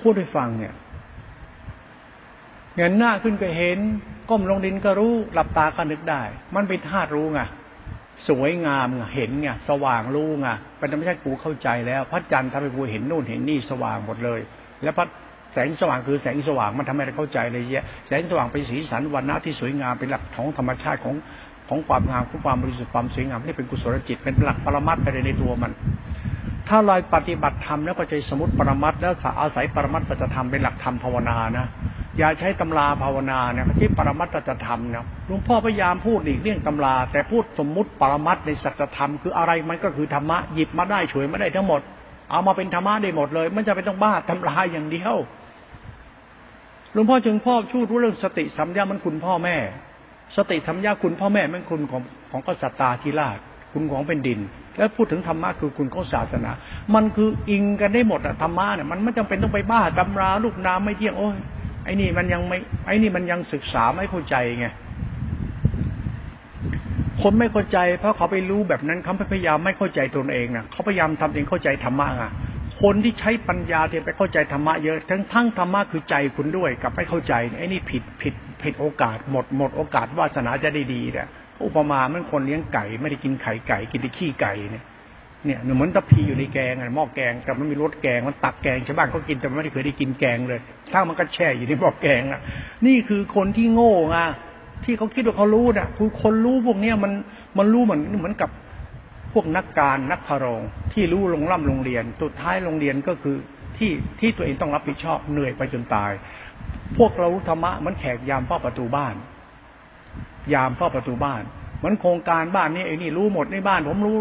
พูดให้ฟังเนี่ยเงนหน้าขึ้นก็เห็น ก้มลงดินก็รู้ หลับตาก็นึกได้ มันเป็นธาตุรู้ไงสวยงามไงเห็นไงสว่างรู้ไงเป็นธรรมชาติกูเข้าใจแล้ว พระจันทร์ทำให้กูเห็นนู่นเห็นนี่สว่างหมดเลย แล้วพระ แสงสว่างคือแสงสว่างมันทำให้เราเข้าใจเลยเยอะแสงสว่างเป็นสีสันวันณะที่สวยงามเป็นหลักของธรรมชาติของของความงามของความบริสุทธิ์ความสวยงามนี่เป็นกุศลจิตเป็นหลักปรมัตถ์ไปในตัวมัน ถ้าเราปฏิบัติธรรมแล้วก็ใจสมุติปรมัตถ์แล้วอาศัยปรมัตถ์ปัจธรรมเป็นหลักธรรมภาวนานะอย่าใช้ตำราภาวนาเนี่ยที่ปรมัตถธรรมนะหลวงพ่อพยายามพูดอีกเรื่องตำรา แต่พูดสมมุติปรมัตในสัจธรรมคืออะไรมันก็คือธรรมะหยิบมาได้ช่วยมาได้ทั้งหมด เอามาเป็นธรรมะได้หมดเลย มันจะไปต้องบ้าตำราอย่างเดียว หลวงพ่อจึงพ่อชูดรู้เรื่องสติสัมยามันคุณพ่อแม่ สติสัมยาคุณพ่อแม่มันคุณของของกษัตริย์ธิราชคุณของเป็นดิน แล้วพูดถึงธรรมะคือคุณของศาสนา มันคืออิงกันได้หมดอะธรรมะเนี่ยมันไม่จำเป็นต้องไปบ้าตำราลูกน้ำไม่เที่ยงโอ้ยไอ้นี่มันยังไม่ไอ้นี่มันยังศึกษาไม่เข้าใจไงคนไม่เข้าใจเพราะเขาไปรู้แบบนั้นเขาพยายามไม่เข้าใจตนเองนะเขาพยายามทำเองเข้าใจธรรมะอะ คนที่ใช้ปัญญาที่ไปเข้าใจธรรมะเยอะ ทั้งทั้งธรรมะคือใจคุณด้วยกับไม่เข้าใจไอ้นี่ผิดผิดผิดโอกาสหมดหมดโอกาสวาสนาจะได้ดีเนี่ยอุปมาเหมือนคนเลี้ยงไก่ ไม่ได้กินไข่ไก่กินแต่ขี้ไก่เนี่ยเนี่ยเหมือนตะพีอยู่ในแกงหม้อแกงแต่มันมีรสแกงมันตักแกงชาวบ้านก็กินแต่ไม่ได้เคยได้กินแกงเลยถ้ามันก็แช่อยู่ในหม้อแกงอะ นี่คือคนที่โง่ไงที่เขาคิดว่าเขารู้น่ะคือคนรู้พวกเนี้ยมันมันรู้เหมือนเหมือนกับ พวกนักการนักพรองที่รู้ลงร่ำโรงเรียนสุดท้ายโรงเรียนก็คือที่ที่ตัวเองต้องรับผิดชอบเหนื่อยไปจนตาย พวกเราธรรมะมันแขกยามเฝ้าประตูบ้าน ยามเฝ้าประตูบ้านมันโครงการบ้านนี้ไอ้นี่รู้หมดในบ้านผมรู้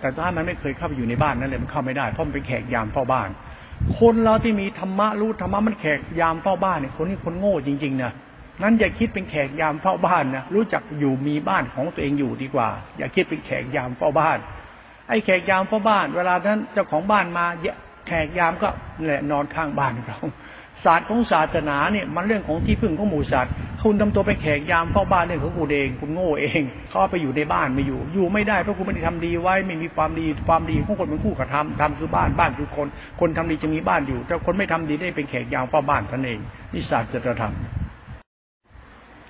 แต่ถ้ามันไม่เคยเข้าไปอยู่ในบ้านนั้นเลยมันเข้าไม่ได้เพราะมันเป็นแขกยามเฝ้าบ้าน คนเราที่มีธรรมะรู้ธรรมะมันแขกยามเฝ้าบ้านเนี่ยคนนี้คนโง่จริงๆนะ นั้นอย่าคิดเป็นแขกยามเฝ้าบ้านนะรู้จักอยู่มีบ้านของตัวเองอยู่ดีกว่า อย่าคิดเป็นแขกยามเฝ้าบ้าน ไอ้แขกยามเฝ้าบ้าน เวลานั้นเจ้าของบ้านมาแขกยามก็แหละนอนข้างบ้านเขาศาสตร์ของศาสนาเนี่ยมันเรื่องของที่พึ่งของหมู่สัตว์คุณทำตัวเป็นแขกยามเฝ้าบ้านเรื่องของคุณเองคุณโง่เองเขาไปอยู่ในบ้านไม่อยู่ อยู่ไม่ได้เพราะคุณไม่ได้ทำดีไว้ไม่มีความดีความดีของคนเป็นคู่กระทำทำคือบ้านบ้านคือคน คนทำดีจะมีบ้านอยู่ แต่คนไม่ทำดีได้เป็นแขกยามเฝ้าบ้านท่านเองนี่ศาสตร์จะทำ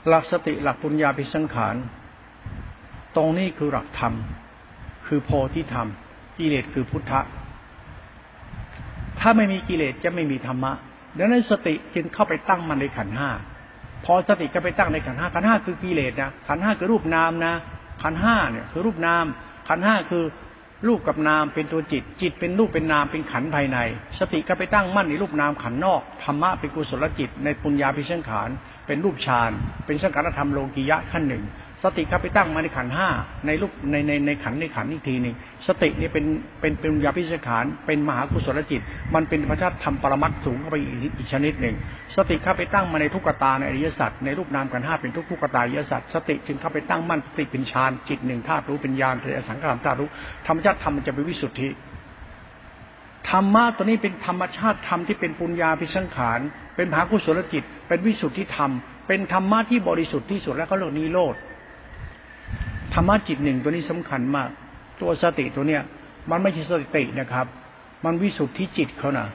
หลักสติหลักปุญญาพิสังขาร ตรงนี้คือหลักธรรม คือโพธิธรรม กิเลสคือพุทธะ ถ้าไม่มีกิเลสจะไม่มีธรรมะดังนั้นสติจึงเข้าไปตั้งมันในขันห้า พอสติก็ไปตั้งในขันห้าขันห้าคือกิเลสนะ ขันห้าคือรูปนามนะ ขันห้าเนี่ยคือรูปนาม ขันห้าคือรูปกับนามเป็นตัวจิต จิตเป็นรูปเป็นนามเป็นขันภายใน สติก็ไปตั้งมั่นในรูปนามขันนอก ธรรมะเป็นกุศลจิตในปุญญาพิเศษขาน เป็นรูปฌาน เป็นสังขารธรรมโลกียะขั้นหนึ่ง สติครับไปตั้งมาในขันห้าในรูปในในในขันในขันอีกทีหนึ่งสตินี่เป็นเป็นเป็นยาพิเศษขานเป็นมหากุศลจิต มันเป็นพระชาติธรรมปรมัตสูงเข้าไปอีกอีกชนิดหนึ่ง สติเข้าไปตั้งมาในทุกขตาในอริยสัจในรูปนามขันห้าเป็นทุกทุกตาอริยสัจสติจึงเข้าไปตั้งมั่นสติเป็นฌานจิตหนึ่งธาตุรู้เป็นญาณเป็นสังขารธาตุรู้ธรรมชาติธรรมมันจะเป็นวิสุทธิ ธรรมะตัวนี้เป็นธรรมชาติธรรมที่เป็นปุญญาพิสังขาร เป็นมหากุศลจิต เป็นวิสุทธิธรรม เป็นธรรมะที่บริสุทธิ์ที่สุดแล้วก็เรื่องนิโรธธรรมะจิตหนึ่งตัวนี้สำคัญมาก ตัวสติตัวเนี้ยมันไม่ใช่สตินะครับ มันวิสุทธิจิตเขานะ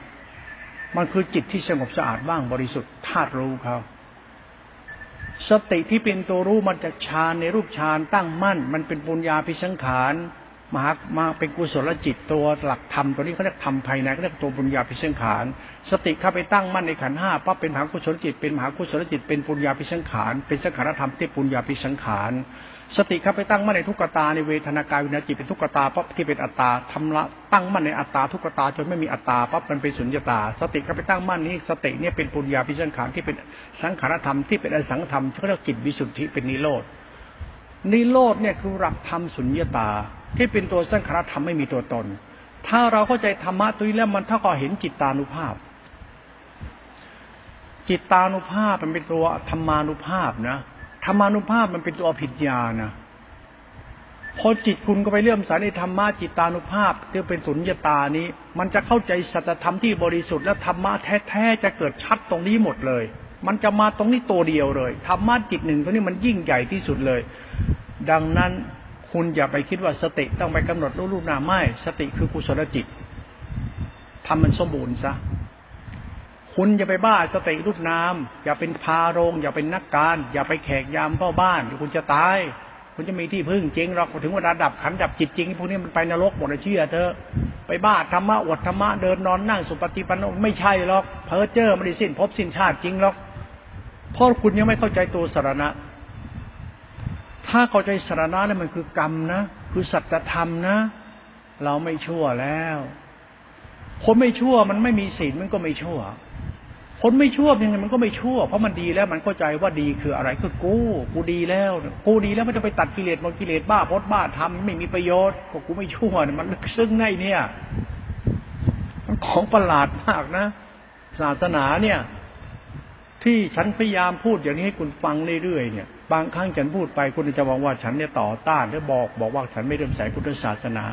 มันคือจิตที่สงบสะอาดว่างบริสุทธิ์ธาตุรู้เขาสติที่เป็นตัวรู้มันจะฌานในรูปฌานตั้งมั่น มันเป็นปุญญาพิสังขาร มหามาเป็นกุศลจิตตัวหลักธรรมตัวนี้เขาเรียกธรรมภายในเขาเรียกตัวปุญญาพิสังขารสติเข้าไปตั้งมั่นในขันห้าปั๊บเป็นมหากุศลจิตเป็นมหากุศลจิตเป็นปุญญาพิสังขารเป็นสังขารธรรมที่ปุญญาพิสังขารสติครับไปตั้งมั่นในทุกตาในเวทนากายวิญญาจิตเป็นทุกตาปั๊บที่เป็นอัตตาทำละตั้งมั่นในอัตตาทุกตาจนไม่มีอัตตาปั๊บมันเป็นสุญญตา สติครับไปตั้งมั่นนี้สติเนี่ยเป็นปุญญาพิสังขารที่เป็นสังขารธรรมที่เป็นอสังธรรมที่เรียกจิตวิสุทธิเป็นนิโรธนิโรธเนี่ยคือหลักธรรมสุญญตา ที่เป็นตัวสังขารธรรมไม่มีตัวตน ถ้าเราเข้าใจธรรมะตัวนี้แล้วมันเท่ากับเห็นจิตตานุภาพ จิตตานุภาพมันเป็นตัวธรรมานุภาพนะธรรมานุภาพมันเป็นตัวผิดญาณนะพอจิตคุณก็ไปเลื่อมใสในธรรมะจิตตานุภาพที่เป็นสุญญตานี้ มันจะเข้าใจสัจธรรมที่บริสุทธิ์และธรรมะแท้ๆจะเกิดชัดตรงนี้หมดเลย มันจะมาตรงนี้ตัวเดียวเลยธรรมะจิตหนึ่งตัวนี้มันยิ่งใหญ่ที่สุดเลย ดังนั้น คุณอย่าไปคิดว่าสติต้องไปกำหนดรูปรูปนามไม่สติคือกุศลจิตทำมันสมบูรณ์ซะคุณอย่าไปบ้าสติรูปนาม อย่าเป็นพาโรง อย่าเป็นนักการ อย่าไปแขกยามเฝ้าบ้านเดี๋ยวคุณจะตาย คุณจะมีที่พึ่งจริงหรอกถึงเวลาดับขันดับจิตจริงพวกนี้มันไปนรกหมดเชื่อเธอไปบ้าธรรมะอดธรรมะเดินนอนนั่งสุปฏิปันโนไม่ใช่หรอกเพอเจอไม่ได้สิ้นพบสิ้นชาติจริงหรอกเพราะคุณยังไม่เข้าใจตัวสารณะ ถ้าเข้าใจสารณะนี่มันคือกรรมนะ คือสัจธรรมนะ เราไม่ชั่วแล้ว คนไม่ชั่วมันไม่มีศีลมันก็ไม่ชั่ว คนไม่ชั่วยังไงมันก็ไม่ชั่ว เพราะมันดีแล้วมันเข้าใจว่าดีคืออะไรคือกูกูดีแล้วกูดีแล้วมันจะไปตัดกิเลสมันกิเลสบ้าพดบ้าทำไม่มีประโยชน์ก็กูไม่ชั่วเนี่ยมันลึกซึ้งในเนี่ย มันของประหลาดมากนะศาสนาเนี่ย ที่ฉันพยายามพูดอย่างนี้ให้คุณฟังเรื่อยๆเนี่ย บางครั้งฉันพูดไปคุณจะบอกว่าฉันเนี่ยต่อต้านหรือบอก บอกว่าฉันไม่เริ่มใส่พุทธศาสนา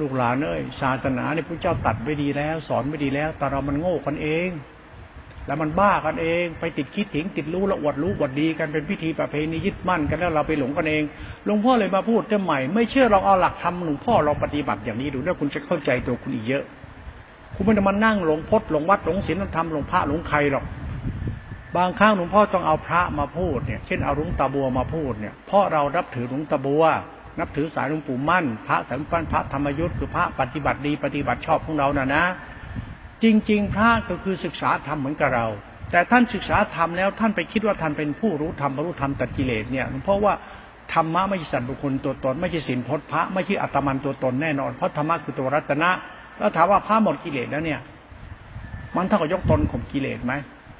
ลูกหลานเอ้ยศาสนาเนี่ยพระเจ้าตัดไว้ดีแล้ว สอนไว้ดีแล้ว แต่เรามันโง่กันเอง แล้วมันบ้ากันเอง ไปติดคิดถึงติดรู้ละอวดรู้อวดดีกันเป็นพิธีประเพณียึดมั่นกันแล้วเราไปหลงกันเองหลวงพ่อเลยมาพูดเจ้าใหม่ไม่เชื่อเราเอาหลักธรรมหลวงพ่อเราปฏิบัติอย่างนี้ดูแล้วคุณจะเข้าใจตัวคุณอีกเยอะ คุณไม่ได้มานั่งหลงพดหลงวัดหลงศีลธรรมหลงพระหลงใครหรอก บางครั้งหลวงพ่อต้องเอาพระมาพูดเนี่ย เช่นเอาหลวงตาบัวมาพูดเนี่ยเพราะเรารับถือหลวงตาบัว นับถือสายหลวงปู่มั่น พระสัมปันพระธรรมยุทธ์คือพระปฏิบัติดีปฏิบัติชอบของเราน่ะนะ จริง ๆ พระก็คือศึกษาธรรมเหมือนกับเรา แต่ท่านศึกษาธรรมแล้วท่านไปคิดว่าท่านเป็นผู้รู้ธรรมบรรลุธรรมตัดกิเลสเนี่ยเพราะว่าธรรมะไม่ใช่สัตว์บุคคลตัวตนไม่ใช่สินพจน์พระไม่ใช่อัตมันตัวตนแน่นอนเพราะธรรมะคือตัวรัตนะ แล้วถามว่าพระหมดกิเลสแล้วเนี่ย มันเท่ากับยกตนข่มกิเลสไหม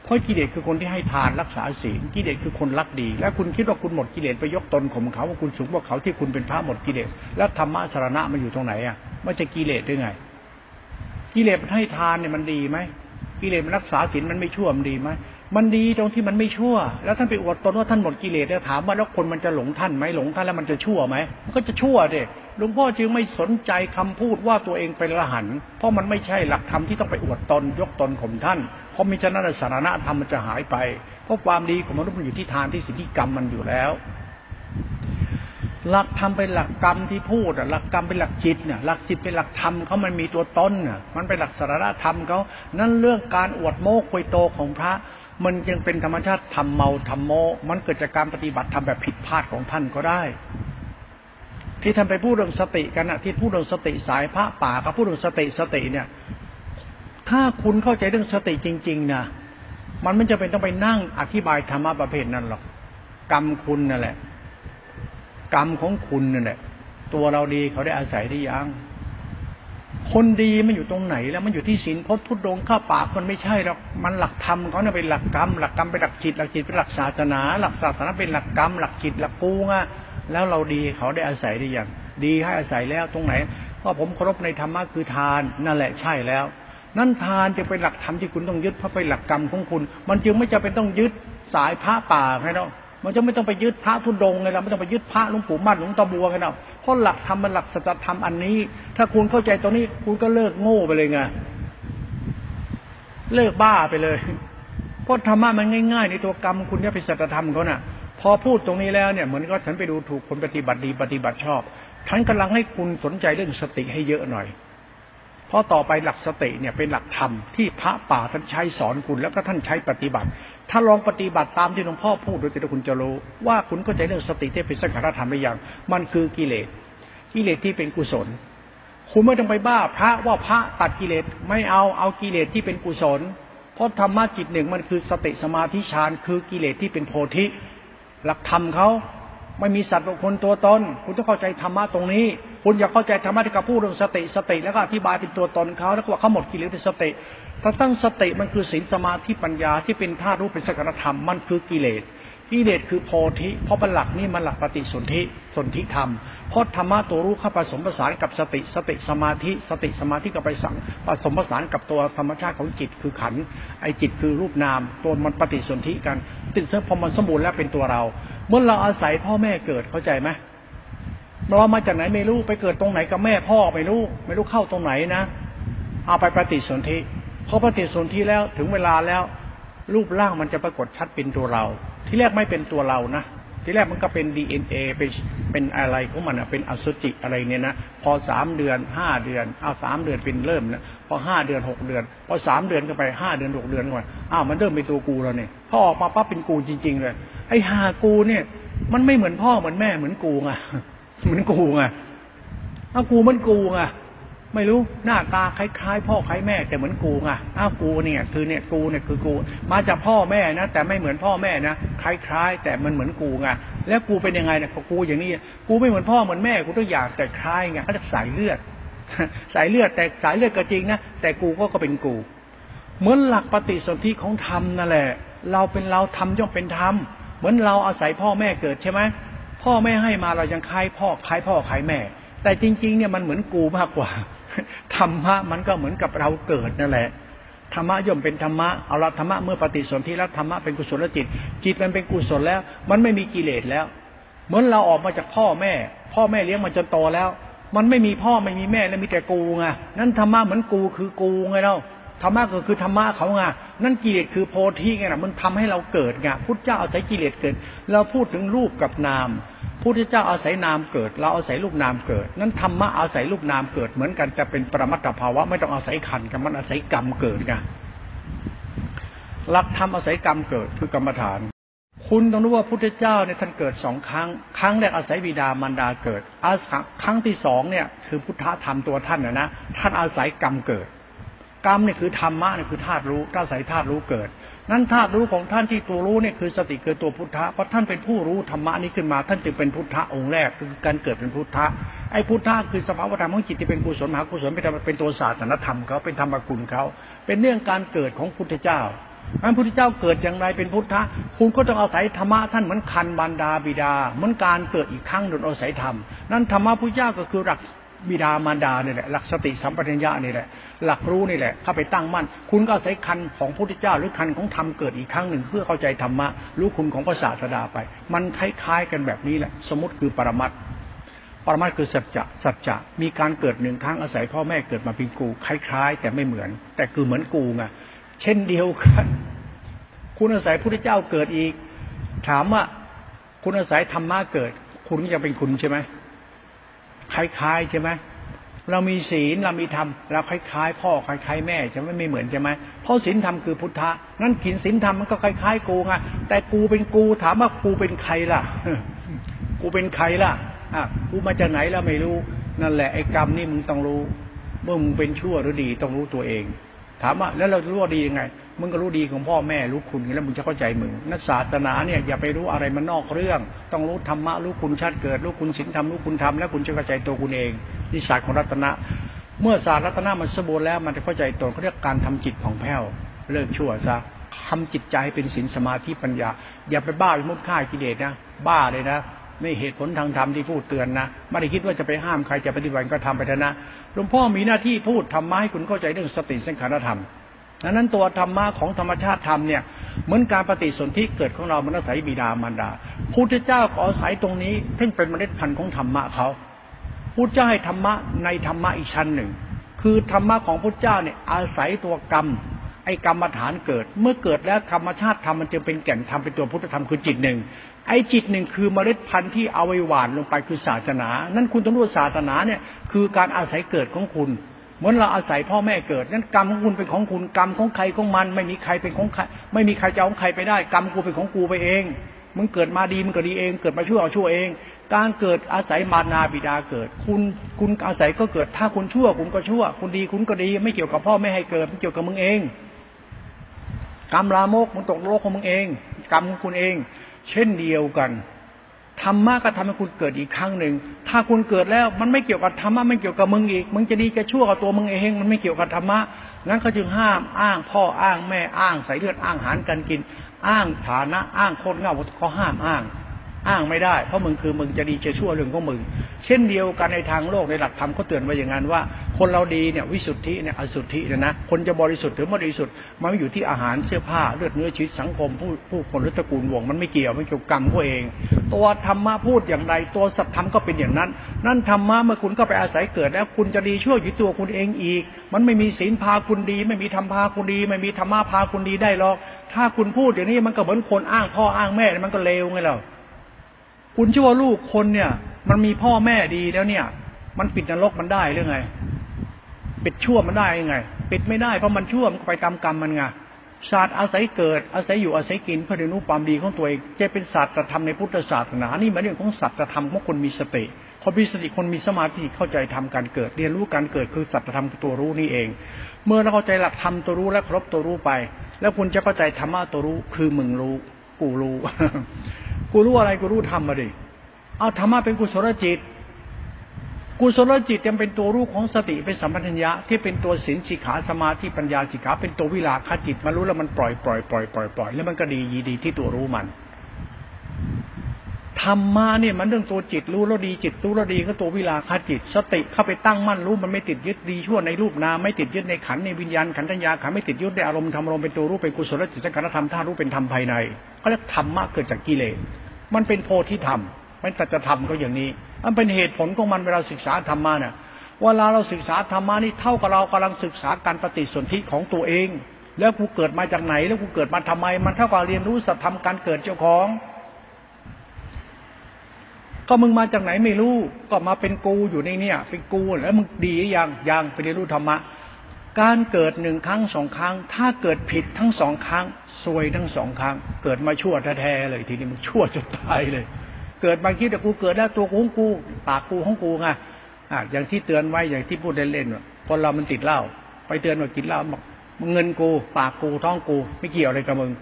เพราะกิเลสคือคนที่ให้ทานรักษาศีลกิเลสคือคนรักดี แล้วคุณคิดว่าคุณหมดกิเลสไปยกตนข่มเขาว่าคุณสูงกว่าเขาที่คุณเป็นพระหมดกิเลสแล้วธรรมะสารณะมันอยู่ตรงไหนอะไม่จะกิเลสได้ไง กิเลสมันให้ทานเนี่ยมันดีไหมกิเลสมันรักษาศีลมันไม่ชั่วมันดีไหมมันดีตรงที่มันไม่ชั่ว แล้วท่านไปอวดตนว่าท่านหมดกิเลสแล้วถามว่าแล้วคนมันจะหลงท่านไหมหลงท่านแล้วมันจะชั่วไหมมันก็จะชั่วเด็หลวงพ่อจึงไม่สนใจคำพูดว่าตัวเองเป็นละหันเพราะมันไม่ใช่หลักธรรมที่ต้องไปอวดตนยกตนข่มท่าน เพราะมิฉะนั้นสารณะธรรมมันจะหายไป เพราะความดีของมนุษย์มันอยู่ที่ทานที่สิทธิกรรมมันอยู่แล้ว หลักธรรมเป็นหลักกรรมที่พูดอะหลักกรรมเป็นหลักจิตเนี่ยหลักจิตเป็นหลักธรรมเขามันมีตัวตนอะมันเป็นหลักสารธรรมเขานั่นเรื่องการอวดโม้คุยโตของพระมันยังเป็นธรรมชาติทำเมาทำโม มันเกิดจากการปฏิบัติทำแบบผิดพลาดของท่านก็ได้ ที่ท่านไปพูดเรื่องสติกันนะที่พูดเรื่องสติสายพระป่ากับพูดเรื่องสติสติเนี่ย ถ้าคุณเข้าใจเรื่องสติจริง ๆนะมันไม่จะเป็นต้องไปนั่งอธิบายธรรมะประเภทนั้นหรอกกรรมคุณนั่นแหละ กรรมของคุณนั่นแหละ ตัวเราดีเขาได้อาศัยได้ยังคนดีมันอยู่ตรงไหนแล้วมันอยู่ที่ศีลพจน์ทุดงข้าปากมันไม่ใช่หรอกมันหลักธรรมเขาเนี่ยเป็นหลักกรรม หลักกรรมเป็นหลักจิต หลักจิตเป็นหลักศาสนา หลักศาสนาเป็นหลักกรรม หลักจิตหลักกูงะแล้วเราดีเขาได้อาศัยได้ย่างดีให้อาศัยแล้วตรงไหนเพราะผมเคารพในธรรมะคือทานนั่นแหละใช่แล้ว นั่นทานจะเป็นหลักธรรมที่คุณต้องยึดเพราะเป็นหลักกรรมของคุณ มันจึงไม่จำเป็นต้องยึดสายพระป่าให้เรามันจะไม่ต้องไปยึดพระทุดงไงเราไม่ต้องไปยึดพระหลวงปู่มั่นหลวงตาบัวไงเราเพราะหลักธรรมมันหลักสัจธรรมอันนี้ ถ้าคุณเข้าใจตรงนี้คุณก็เลิกโง่ไปเลยไงเลิกบ้าไปเลย เพราะธรรมะมันง่าย ๆ ในตัวกรรมคุณเนี่ยเป็นสัจธรรมเขาน่ะ พอพูดตรงนี้แล้วเนี่ยเหมือนก็ฉันไปดูถูกคนปฏิบัติดีปฏิบัติชอบฉันกำลังให้คุณสนใจเรื่องสติให้เยอะหน่อย เพราะต่อไปหลักสติเนี่ยเป็นหลักธรรมที่พระป่าท่านใช้สอนคุณแล้วก็ท่านใช้ปฏิบัติ ถ้าลองปฏิบัติตามที่หลวงพ่อพูดโดยที่คุณจะรู้ ว่าคุณก็จะเรื่องสติที่เป็นสังขารธรรมหรือยังมันคือกิเลสกิเลสที่เป็นกุศล คุณไม่ต้องไปบ้าพระว่าพระตัดกิเลสไม่เอาเอากิเลสที่เป็นกุศล เพราะธรรมะจิตหนึ่งมันคือสติสมาธิฌานคือกิเลสที่เป็นโพธิ หลักธรรมเขา ไม่มีสัตว์บุคคลตัวตน คุณต้องเข้าใจธรรมะตรงนี้ คุณอยากเข้าใจธรรมะที่เขาพูดเรื่องสติสติแล้วก็อธิบายเป็นตัวตนเขาแล้วก็ว่าเขาหมดกิเลสเป็นสติถ้าตั้งสติมันคือศีลสมาธิปัญญาที่เป็นธาตุรู้เป็นสักธรรมมันคือกิเลสกิเลสคือโพธิเพราะเป็นหลักนี่มันหลักปฏิสนธิสนธิธรรมเพราะธรรมะตัวรู้เข้าผสมผสานกับสติสติสมาธิ สติสมาธิกับไปสังผสมผสานกับตัวธรรมชาติของจิตคือขันไอจิตคือรูปนาม ตัวมันปฏิสนธิกันติดเสื้อพอมันสมบูรณ์แล้วเป็นตัวเรา มื่อเราอาศัยพ่อแม่เกิดเข้าใจไหมเรามาจากไหนไม่รู้ไปเกิดตรงไหนกับแม่พ่อไม่รู้ ไม่รู้เข้าตรงไหนนะเอาไปปฏิสนธิพอปฏิสนธิแล้วถึงเวลาแล้ว รูปร่างมันจะปรากฏชัดเป็นตัวเรา ที่แรกไม่เป็นตัวเรานะที่แรกมันก็เป็นดีเอ็นเอเป็นเป็นอะไรของมันอะเป็นอสุจิอะไรเนี่ยนะพอสามเดือนห้าเดือนเอาสามเดือนเป็นเริ่มนะพอห้าเดือนหกเดือน พอสามเดือนก็ไปห้าเดือนหกเดือนก็ไปอ้าวมันเริ่มเป็นตัวกูแล้วเนี่ยพอออกมาปั๊บเป็นกูจริง ๆ เลยไอ้หากูเนี่ย มันไม่เหมือนพ่อเหมือนแม่เหมือนกูไงเหมือนกูไงเอากูมันกูไงไม่รู้หน้าตาคล้ายๆ พ่อคล้ายแม่แต่เหมือนกูไงอ้าวกูเนี่ย คือเนี่ยกูเนี่ยคือกู มาจากพ่อแม่นะแต่ไม่เหมือนพ่อแม่นะคล้ายๆ แต่มันเหมือนกูไงแล้วกูเป็นยังไงเนี่ยกูอย่างนี้กูไม่เหมือนพ่อเหมือนแม่กูต้องอยากแต่คล้ายไงเขาจะสายเลือด สายเลือดแต่สายเลือดก็จริงนะแต่กูก็ก็เป็นกู เหมือนหลักปฏิสนธิของธรรมนั่นแหละ เราเป็นเราธรรมย่อมเป็นธรรม เหมือนเราอาศัยพ่อแม่เกิดใช่ไหมพ่อแม่ให้มาเรายังคล้ายพ่อคล้ายพ่อคล้ายแม่ แต่จริง ๆ เนี่ยมันเหมือนกูมากกว่าธรรมะมันก็เหมือนกับเราเกิดนั่นแหละธรรมะย่อมเป็นธรรมะเอาละธรรมะเมื่อปฏิสนธิแล้วธรรมะเป็นกุศลจิต จิตมันเป็นกุศลแล้ว มันไม่มีกิเลสแล้ว เหมือนเราออกมาจากพ่อแม่ พ่อแม่เลี้ยงมาจนโตแล้ว มันไม่มีพ่อไม่มีแม่แล้วมีแต่กูไงนั่นธรรมะเหมือนกูคือกูไงเรา ธรรมะก็คือธรรมะเขาไงนั่นกิเลสคือโพธิไงนะมันทำให้เราเกิดไงพุทธเจ้าอาศัยกิเลสเกิด เราพูดถึงรูปกับนามพุทธเจ้าอาศัยนามเกิด เราอาศัยรูปนามเกิด นั้นธรรมะอาศัยรูปนามเกิดเหมือนกันจะเป็นปรมัตถภาวะไม่ต้องอาศัยขันกันมันอาศัยกรรมเกิดไงหลักธรรมอาศัยกรรมเกิดคือกรรมฐาน คุณต้องรู้ว่าพุทธเจ้าเนี่ยท่านเกิดสองครั้ง ครั้งแรกอาศัยบิดามารดาเกิดอาครั้งที่สองเนี่ยคือพุทธธรรมตัวท่านนะนะท่านอาศัยกรรมเกิด กรรมเนี่ยคือธรรมะเนี่ยคือธาตุรู้ถ้าอาศัยธาตุรู้เกิด นั้นธาตุรู้ของท่านที่ตัวรู้เนี่ยคือสติคือตัวพุทธะเพราะท่านเป็นผู้รู้ธรรมะนี้ขึ้นมา ท่านจึงเป็นพุทธะองค์แรกคือการเกิดเป็นพุทธะไอ้พุทธะคือสภาวธรรมของจิตที่เป็นกุศลมหากุศลเป็นเป็นตัวศาสนธรรมเขาเป็นธรรมกุลเขาเป็นเรื่องการเกิดของพุทธเจ้าพระพุทธเจ้าเกิดอย่างไรเป็นพุทธะคุณก็ต้องอาศัยธรรมะท่านเหมือนคันบารดาบิดา เหมือนการเกิดอีกครั้งโดยอาศัยธรรม นั้นธรรมะพุทธเจ้าก็คือหลัก บิดามารดาเนี่ยแหละหลักสติสัมปชัญญะนี่แหละ หลักรู้นี่แหละเข้าไปตั้งมั่น คุณก็อาศัยคันของพระพุทธเจ้า หรือคันของธรรมเกิดอีกครั้งหนึ่ง เพื่อเข้าใจธรรมะรู้คุณของพระศาสดาไป มันคล้ายๆกันแบบนี้แหละ สมมติคือปรมัตปรมัตคือสัจจะสัจจะมีการเกิดหนึ่งครั้งอาศัยพ่อแม่เกิดมาเป็นกูคล้าย ๆ แต่ไม่เหมือน แต่คือเหมือนกูไงเช่นเดียวกันคุณอาศัยพระพุทธเจ้าเกิดอีก ถามว่าคุณอาศัยธรรมะเกิด คุณก็จะเป็นคุณใช่ไหม คล้ายๆใช่ไหมเรามีศีลเรามีธรรมเราคล้ายๆ พ่อคล้ายๆแม่ใช่ไหมไม่เหมือนใช่ไหมเพราะศีลธรรมคือพุทธะนั่นกินศีลธรรมมันก็คล้ายๆกูไงแต่กูเป็นกูถามว่ากูเป็นใครล่ะ กูเป็นใครล่ะอะกูมาจากไหนแล้วไม่รู้ นั่นแหละไอ้กรรมนี่มึงต้องรู้เมื่อมึงเป็นชั่วหรือดีต้องรู้ตัวเอง ถามว่าแล้วเรารู้ว่าดียังไง มึงก็รู้ดีของพ่อแม่รู้คุณแล้วมึงจะเข้าใจมึงนักศาสนาเนี่ยอย่าไปรู้อะไรมันนอกเรื่อง ต้องรู้ธรรมะรู้คุณชาติเกิดรู้คุณศีลธรรมรู้คุณธรรมแล้วคุณจะเข้าใจตัวคุณเองนี่ศาสตร์ของรัตนะ เมื่อศาสตร์รัตนะมันสมบูรณ์แล้วมันจะเข้าใจตนเขาเรียกการทำจิตของแผ้วเลิกชั่วซะทำจิตใจเป็นศีลสมาธิปัญญา อย่าไปบ้าไปมุดค่ายกิเลสนะบ้าเลยนะไม่เหตุผลทางธรรมที่พูดเตือนนะไม่ได้คิดว่าจะไปห้ามใครจะปฏิบัติก็ทำไปเถอะนะหลวงพ่อมีหน้าที่พูดทำมาให้คุณเข้าใจเรื่องสติสังขารธรรม ดังนั้นตัวธรรมะของธรรมชาติธรรมเนี่ยเหมือนการปฏิสนธิเกิดของเรามันอาศัยบิดามารดาพุทธเจ้าขออาศัยตรงนี้ซึ่งเป็นเมล็ดพันธุ์ของธรรมะเขาพุทธเจ้าให้ธรรมะในธรรมะอีกชั้นหนึ่ง คือธรรมะของพุทธเจ้าเนี่ยอาศัยตัวกรรม ไอ้กรรมฐานเกิด เมื่อเกิดแล้วธรรมชาติธรรมมันจึงเป็นแก่นธรรมเป็นตัวพุทธธรรมคือจิตหนึ่งไอ้จิตหนึ่งคือเมล็ดพันธุ์ที่เอาไว้หวานลงไปคือศาสนา นั่นคุณต้องรู้ศาสนาเนี่ยคือการอาศัยเกิดของคุณ เหมือนเราอาศัยพ่อแม่เกิดนั้นกรรมของคุณเป็นของคุณกรรมของใครของมัน ไม่มีใครเป็นของใครไม่มีใครจะของใครไปได้ กรรมกูเป็นของกูไปเองมึงเกิดมาดีมึงก็ดีเอง เกิดมาชั่วเอาชั่วเอง การเกิดอาศัยมานาบิดาเกิด คุณคุณอาศัยก็เกิด ถ้าคุณชั่วคุณก็ชั่ว คุณดีคุณก็ดี ไม่เกี่ยวกับพ่อไม่ให้เกิดไม่เกี่ยวกับมึงเองกรรมลามกมึงตกโลกของมึงเอง กรรมของคุณเอง เช่นเดียวกัน ธรรมะก็ทำให้คุณเกิดอีกครั้งหนึ่ง ถ้าคุณเกิดแล้วมันไม่เกี่ยวกับธรรมะไม่เกี่ยวกับมึงอีก มึงจะดีจะชั่วกับตัวมึงเองมันไม่เกี่ยวกับธรรมะ งั้นเขาจึงห้ามอ้างพ่ออ้างแม่อ้างใส่เลือดอ้างหารกันกิน อ้างฐานะอ้างโคตรเงาเขาห้ามอ้าง อ้างไม่ได้ เพราะมึงคือมึงจะดีจะชั่วเรื่องของมึง เช่นเดียวกันในทางโลกในหลักธรรมเขาเตือนไว้อย่างนั้นว่า คนเราดีเนี่ยวิสุทธิเนี่ยอสุทธิเนี่ยนะคนจะบริสุทธิ์หรือไม่บริสุทธิ์มันอยู่ที่อาหารเสื้อผ้าเลือดเนื้อชีวิตสังคมผู้ผู้คนรือตกูลวงมันไม่เกี่ยวไม่เกี่ยวกรรมเขาเอง ตัวธรรมะพูดอย่างไร ตัวสัตธรรมก็เป็นอย่างนั้น นั่นธรรมะเมื่อคุณก็ไปอาศัยเกิดแล้วคุณจะดีชั่วอยู่ตัวคุณเองอีก มันไม่มีศีลพาคุณดี ไม่มีธรรมพาคุณดี ไม่มีธรรมะพาคุณดีได้หรอกถ้าคุณพูดอย่างนี้มันก็เหมือนคนอ้างพ่ออ้างแม่มันก็เลวไงเรา คุณเชื่อว่าลูกคนเนี่ย มันมีพ่อแม่ดีแล้วเนี่ย มันปิดนรกมันได้หรือไง ปิดชั่วมันได้ยังไง ปิดไม่ได้เพราะมันชั่วมันไปตามกรรมมันไงศาสตร์อาศัยเกิดอาศัยอยู่อาศัยกินเพื่อเรียนรู้ความดีของตัวเองจะเป็นศาสตร์ธรรมในพุทธศาสนานี่หมายถึงของศาสตร์ธรรมของคนมีสติคนมีสติคนมีสมาธิเข้าใจทำการเกิด เรียนรู้การเกิดคือศาสตร์ธรรมตัวรู้นี่เอง เมื่อเราเข้าใจหลักธรรมตัวรู้และครบตัวรู้ไป แล้วคุณจะเข้าใจธรรมะตัวรู้คือมึงรู้ กูรู้ กูรู้อะไรกูรู้ธรรมมาดิ เอาธรรมะเป็นกุศลจิต กุศลจิตยังเป็นตัวรู้ของสติเป็นสัมปทัญญะที่เป็นตัวศีลสิกขาสมาธิปัญญาสิกขาเป็นตัววิลาคจิตมารู้แล้วมันปล่อยปล่อยปล่อยปล่อยปล่อยแล้วมันก็ดียีดีที่ตัวรู้มัน ธรรมะเนี่ยมันเรื่องตัวจิตรู้แล้วดีจิตรู้แล้วดีก็ตัววิลาคจิต สติเข้าไปตั้งมั่นรู้มันไม่ติดยึดดีชั่วในรูปนามไม่ติดยึดในขันในวิญญาณขันธัญญาขันไม่ติดยึดในอารมณ์ธรรมอารมณ์เป็นตัวรู้เป็นกุศลจิตสังขารธรรมท่ารู้เป็นธรรมภายในเขาเรียกธรรมะเกิดจากกิเลสมันเป็นโพธิธรรมมันจธรรมก็อย่างนี้มันเป็นเหตุผลของมันเวลาศึกษาธรรมะเนี่ยเวลาเราศึกษาธรรมะนี่เท่ากับเรากำลังศึกษาการปฏิสนธิของตัวเอง แล้วกูเกิดมาจากไหน แล้วกูเกิดมาทำไม มันเท่ากับเรียนรู้สัจธรรมการเกิดเจ้าของ ก็มึงมาจากไหนไม่รู้ ก็มาเป็นกูอยู่ในเนี่ย เป็นกูแล้วมึงดียังยังไปเรียนรู้ธรรมะ การเกิดหนึ่งครั้งสองครั้ง ถ้าเกิดผิดทั้งสองครั้งซวยทั้งสองครั้ง เกิดมาชั่วแท้ๆเลยทีนี้มึงชั่วจนตายเลย เกิดมาคิดแต่กูเกิดแล้วตัวกูของกูปากกูของกูไงอะอย่างที่เตือนไว้อย่างที่พูดเล่นๆว่าคนเรามันติดเหล้าไปเตือนว่ากินเหล้าบอกเงินกู ปากกูท้องกู ไม่เกี่ยวอะไรกับมึง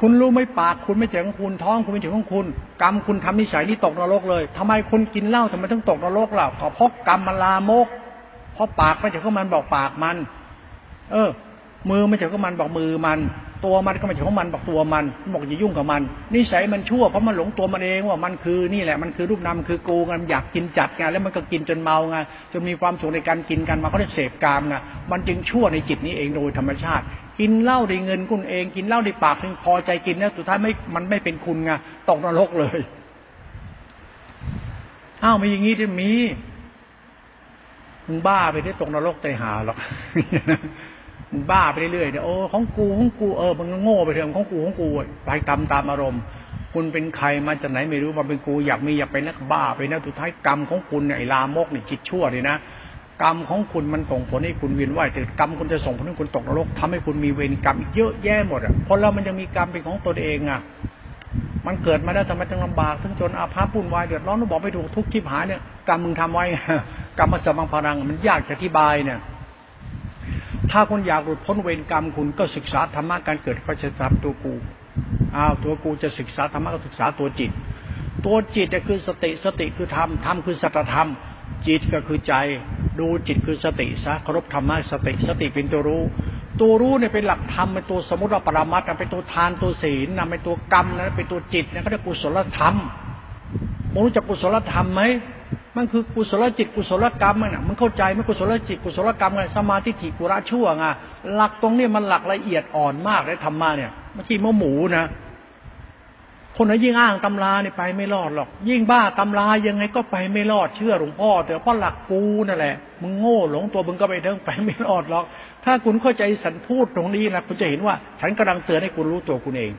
คุณรู้ไหมปากคุณไม่ใช่ของคุณท้องคุณไม่ใช่ของคุณ กรรมคุณทำนิสัยนี้ตกนรกเลยทำไมคุณกินเหล้าทำไมต้องตกนรกล่ะเพราะกรรมมันลามก เพราะปากไม่ใช่ของมันบอกปากมัน เออ มือไม่ใช่ของมันบอกมือมัน ตัวมันก็ไม่ใช่ของมันบอกตัวมันบอกอย่ายุ่งกับมันนิสัยมันชั่วเพราะมันหลงตัวมันเองว่ามันคือนี่แหละมันคือรูปนามคือกูไงอยากกินจัดไงแล้วมันก็กินจนเมาไงจนมีความสุขในการกินกันมาก็ได้เสพกามไงมันจึงชั่วในจิตนี้เองโดยธรรมชาติ กินเหล้าได้เงินคุณเอง กินเหล้าได้ปากถึงพอใจกินนะสุดท้ายไม่มันไม่เป็นคุณไงตกนรกเลยอ้าวมีอย่างนี้จะมีมึงบ้าไปได้ตกนรกใจหาหรอกมึงบ้าไปเรื่อยเนี่ยโอ้ของกูของกูเออมันโง่ไปเถอะของกูของกูไปตามตามอารมณ์คุณเป็นใครมาจากไหนไม่รู้มาเป็นกูอยากมีอยากเป็นนักบ้าไปนะสุดท้ายกรรมของคุณเนี่ยไอ้ลามกนี่จิตชั่วเลยนะ กรรมของคุณมันส่งผลให้คุณเวียนว่ายแต่กรรมคุณจะส่งผลให้คุณตกนรกทำให้คุณมีเวรกรรมเยอะแยะหมดอะคนเรามันจะมีกรรมเป็นของตนเองอะ มันเกิดมาแล้วทำไมต้องลำบากทั้งจนอาภัพปุ่นวายเดือดร้อนต้องบอกไม่ถูกทุกข์ทิพหายเนี่ยกรรมมึงทำไว้กรรมมาสมังพลังมันยากจะอธิบายเนี่ยถ้าคุณอยากหลุดพ้นเวรกรรมคุณก็ศึกษาธรรมะการเกิดก็จะทำตัวกูอ้าวตัวกูจะศึกษาธรรมะก็ศึกษาตัวจิต ตัวจิตจะคือสติสติคือธรรมธรรมคือสัจธรรม จิตก็คือใจ ดูจิตคือสติซะเคารพธรรมะสติสติเป็นตัวรู้ ตัวรู้เนี่ยเป็นหลักธรรมเป็นตัวสมุติว่าปรามัดเป็นตัวทานตัวศีลนะเป็นตัวกรรมนะเป็นตัวจิตนะเขาเรียกกุศลธรรมมึงรู้จักกุศลธรรมไหมมันคือกุศลจิตกุศลกรรมน่ะมึงเข้าใจไหมกุศลจิตกุศลกรรมไงสมาธิถิกุระชั่วไงหลักตรงนี้มันหลักละเอียดอ่อนมากเลยธรรมะเนี่ยไม่ใช่มะหมูนะ คนไหนยิ่งอ้างตำราเนี่ยไปไม่รอดหรอก ยิ่งบ้าตำรายังไงก็ไปไม่รอดเชื่อหลวงพ่อเถอะเพราะหลักกูนั่นแหละมึงโง่หลงตัวมึงก็ไปเดินไปไม่รอดหรอก ถ้าคุณเข้าใจสันพูดตรงนี้นะคุณจะเห็นว่า ฉันกำลังเตือนให้คุณรู้ตัวคุณเอง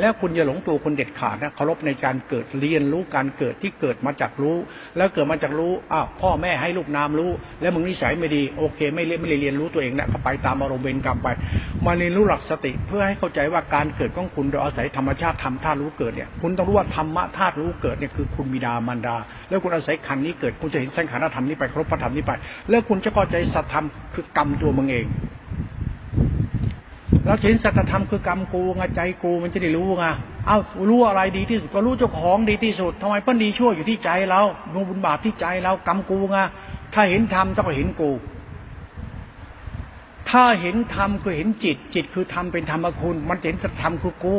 แล้วคุณอย่าหลงตัวคุณเด็ดขาดนะเคารพในการเกิดเรียนรู้การเกิดที่เกิดมาจากรู้ แล้วเกิดมาจากรู้อ้าวพ่อแม่ให้ลูกนามรู้ แล้วมึงนิสัยไม่ดีโอเค ไม่เรียนไม่เรียนรู้ตัวเองนะก็ไปตามอารมณ์เวรกรรมไป มาเรียนรู้หลักสติ เพื่อให้เข้าใจว่าการเกิดของคุณโดยอาศัยธรรมชาติธรรมธาตุรู้เกิดเนี่ยคุณต้องรู้ว่าธรรมะธาตุรู้เกิดเนี่ยคือคุณบิดามารดา แล้วคุณอาศัยขันนี้เกิดคุณจะเห็นสังขารธรรมนี้ไปครบพระธรรมนี้ไป แล้วคุณจะเข้าใจสัตธรรมคือกรรมตัวมึงเอง เราเห็นสัจธรรมคือกรรมกูไงใจกูมันจะได้รู้ไงเอ้ารู้อะไรดีที่สุดก็รู้เจ้าของดีที่สุดทำไมเปิ้ลดีชั่วอยู่ที่ใจเราดวงบุญบาปที่ใจเรากรรมกูไงถ้าเห็นธรรมต้องเห็นกู ถ้าเห็นธรรมคือเห็นจิต จิตคือธรรมเป็นธรรมคุณ มันเห็นสัจธรรมคือกู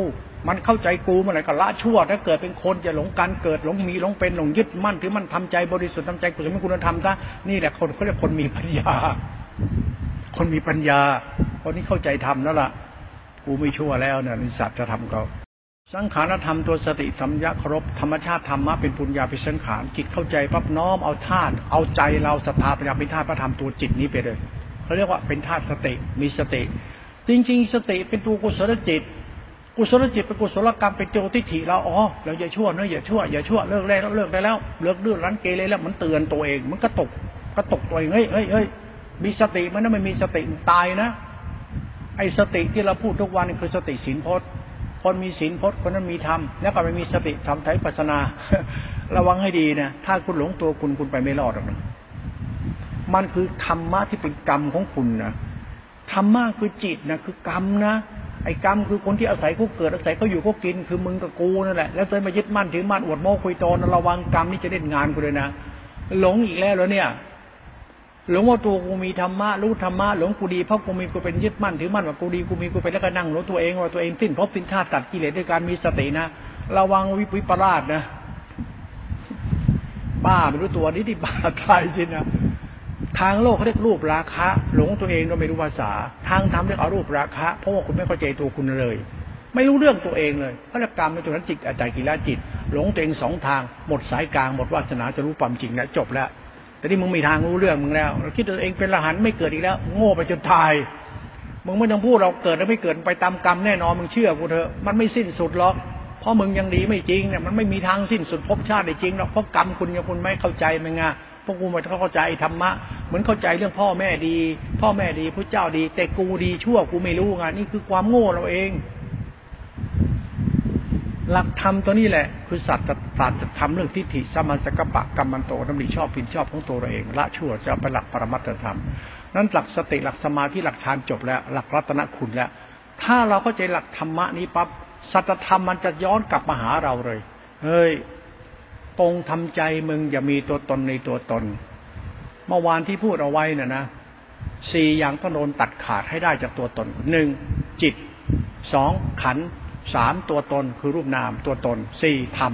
มันเข้าใจกูเมื่อไหร่ก็ละชั่ว ถ้าเกิดเป็นคนจะหลงการเกิดหลงมีหลงเป็นหลงยึดมั่นถือมันทำใจบริสุทธิ์ทำใจกุศลคุณธรรมซะนี่แหละคนเขาเรียกคนมีปัญญา คนมีปัญญาคนนี้เข้าใจธรรมแล้วล่ะ กูไม่ชั่วแล้วเนี่ยนิสัตจะทำเขาสังขารธรรมตัวสติสัมยาครบธรรมชาติธรรมะเป็นปุญญาเป็นสังขารจิตเข้าใจปั๊บน้อมเอาธาตุเอาใจเราสถาปัญญาเป็นธาตุพระธรรมตัวจิตนี้ไปเลยเขาเรียกว่าเป็นธาตุสติมีสติ จริง ๆ สติเป็นตัวกุศลจิต กุศลจิตเป็นกุศลกรรมเป็นโจทิฏฐิเราอ๋อเราอย่าชั่วเนะอย่าชั่วอย่าชั่วเลิกแล้วเลิกได้แล้วเลิกดื้อรั้นเกเรแล้วมันเตือนตัวเอง มันก็ตกก็ตกตัวเองเฮ้ยเฮ้ยเฮ้ย มีสติมันไม่มีสติตายนะ ไอ้สติที่เราพูดทุกวันคือสติสินพจน์ คนมีสินพจน์คนนั้นมีธรรมแล้วก็ไม่มีสติทำไถ่ปัสนา ระวังให้ดีนะถ้าคุณหลงตัวคุณคุณไปไม่รอดหรอกนะมันคือธรรมะที่เป็นกรรมของคุณนะธรรมะคือจิตนะคือกรรมนะไอ้กรรมคือคนที่อาศัยเขาเกิดอาศัยเขาอยู่เขากินคือมึงกับกูนั่นแหละแล้วเจอมายึดมั่นถือมั่นอวดโม้คุยโตนระวังกรรมนี่จะเล่นงานกูเลยนะหลงอีกแล้วเหรอเนี่ย หลงว่าตัวกูมีธรรมะรู้ธรรมะหลงกูดีเพราะกูมีกูเป็นยึดมั่นถือมั่นว่ากูดีกูมีกูเป็นแล้วก็นั่งหลงตัวเองว่าตัวเองสิ้นภพสิ้นชาติตัดกิเลสด้วยการมีสตินะระวังวิปลาสนะบ้าไม่รู้ตัวนี้ที่บ้าตายจริงนะทางโลกเขาเรียกรูปราคะ หลงตัวเองโดยไม่รู้ภาษา ทางธรรมเรียกอารูปราคะ เพราะว่าคุณไม่เข้าใจตัวคุณเลย ไม่รู้เรื่องตัวเองเลยพระกรรมในตัวนั้นจิตอาจารย์กิเลสจิต หลงตัวเองสองทาง หมดสายกลางหมดวาสนาจะรู้ความจริงแล้วจบแล้ว แต่นี่มึงมีทางรู้เรื่องมึงแล้วเราคิดตัวเองเป็นละหันไม่เกิดอีกแล้ว โง่ไปจนตาย มึงไม่ต้องพูดเราเกิดแล้วไม่เกิดไปตามกรรมแน่นอนมึงเชื่อกูเถอะมันไม่สิ้นสุดหรอกเพราะมึงยังดีไม่จริงเนี่ยมันไม่มีทางสิ้นสุดภพชาติได้จริงหรอกเพราะกรรมคุณยังคุณไม่เข้าใจมึงไงพวกกูไม่เข้าใจธรรมะเหมือนเข้าใจเรื่องพ่อแม่ดี พ่อแม่ดีพระเจ้าดี แต่กูดีชั่วกูไม่รู้ไงนี่คือความโง่เราเอง หลักธรรมตัวนี้แหละ คือสัตว์สัตว์จะทำเรื่องทิฏฐิสมัสกปะกรรมันโตดำริชอบผิดชอบของตัวเราเองละชั่วจะเป็นหลักปรมัตถธรรม นั้นหลักสติหลักสมาธิหลักฌานจบแล้ว หลักรัตนคุณแล้ว ถ้าเราเข้าใจหลักธรรมะนี้ปั๊บสัจธรรมมันจะย้อนกลับมาหาเราเลย เฮ้ยปงทำใจมึงอย่ามีตัวตนในตัวตน เมื่อวานที่พูดเอาไว้น่ะนะสี่อย่างต้องโดนตัดขาดให้ได้จากตัวตนหนึ่งจิตสองขัน สามตัวตนคือรูปนามตัวตนสี่ธรรม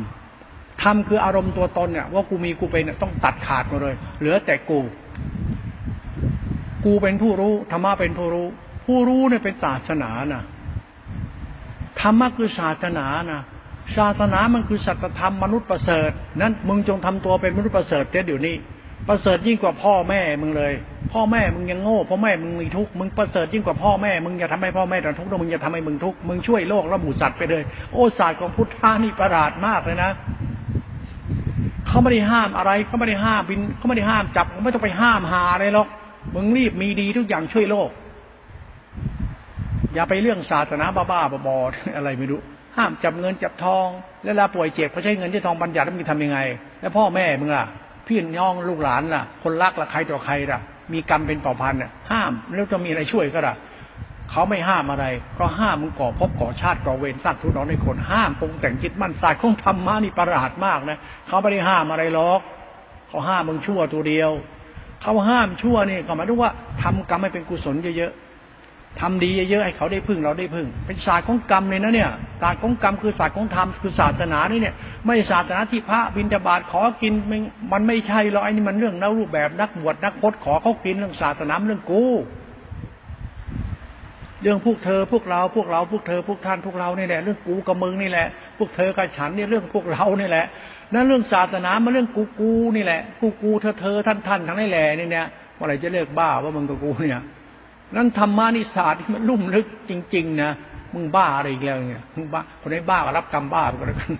ธรรมคืออารมณ์ตัวตนเนี่ยว่ากูมีกูเป็นต้องตัดขาดมาเลย เหลือแต่กู กูเป็นผู้รู้ธรรมะเป็นผู้รู้ ผู้รู้เนี่ยเป็นศาสนานะธรรมะคือศาสนานะศาสนามันคือสัจธรรมมนุษย์ประเสริฐ นั้นมึงจงทำตัวเป็นมนุษย์ประเสริฐเดี๋ยวนี้ ประเสริฐยิ่งกว่าพ่อแม่มึงเลย พ่อแม่มึงยังโง่พ่อแม่มึงมีทุกข์มึงประเสริฐยิ่งกว่าพ่อแม่มึงอย่าทำให้พ่อแม่ต้องทุกข์แล้วมึงอย่าทำให้มึงทุกข์มึงช่วยโลกและหมู่สัตว์ไปเลยโอ้ศาสตร์ของพุทธานี่ประหลาดมากเลยนะเขาไม่ได้ห้ามอะไรเขาไม่ได้ห้ามบินเขาไม่ได้ห้ามจับไม่ต้องไปห้ามหาอะไรหรอกมึงรีบมีดีทุกอย่างช่วยโลก อย่าไปเรื่องศาสนาบ้าๆบอๆอะไรไม่รู้ห้ามจับเงินจับทองแล้วเวลาป่วยเจ็บเขาใช้เงินที่ทองบัญญัติแล้วมึงทำยังไง แล้วพ่อแม่มึงล่ะ พี่น้องลูกหลานล่ะ คนรักล่ะใครต่อใครล่ะ มีกรรมเป็นเผ่าพันธุ์ห้ามแล้วจะมีอะไรช่วยก็ล่ะเขาไม่ห้ามอะไร ก็ห้ามมึงก่อพบก่อชาติก่อเวรสร้างทุนน้อในคนห้ามปรงแต่งจิตมั่นสายของธรรมะนี่ประหลาดมากนะเขาไม่ได้ห้ามอะไรหรอกเขาห้ามมึงชั่วตัวเดียวเขาห้ามชั่วนี่ก็หมายถึงว่าทำกรรมให้เป็นกุศลเยอะ ทำดีเยอะๆให้เขาได้พึ่งเราได้พึ่ง เป็นศาสตร์ของกรรมเลยนะเนี่ยศาสตร์ของกรรมคือศาสตร์ของธรรมคือศาสนานี่เนี่ย ไม่ศาสนาที่พระบิณฑบาตขอกินมันไม่ใช่หรอกไอ้นี่มันเรื่องนักรูปแบบนักบวชนักพจน์ขอเขากินเรื่องศาสนาเรื่องกูเรื่องพวกเธอพวกเราพวกเราพวกเธอพวกท่านพวกเรานี่แหละเรื่องกูกับมึงนี่แหละ พวกเธอกับฉันนี่เรื่องพวกเรานี่แหละนั่นเรื่องศาสนามันเรื่องกูกูนี่แหละกูกูเธอเธอท่านท่านทั้งนี้แหละนี่เนี่ยเมื่อไรจะเลิกบ้าว่ามึงกับกูเนี่ย นั้นธรรมานิศาสตร์ที่มันลุ่มลึกจริง ๆ นะมึงบ้าอะไรอีกแล้วเนี่ยมึงบ้าคนไหนบ้าก็รับกรรมบ้าไปก็แล้วกัน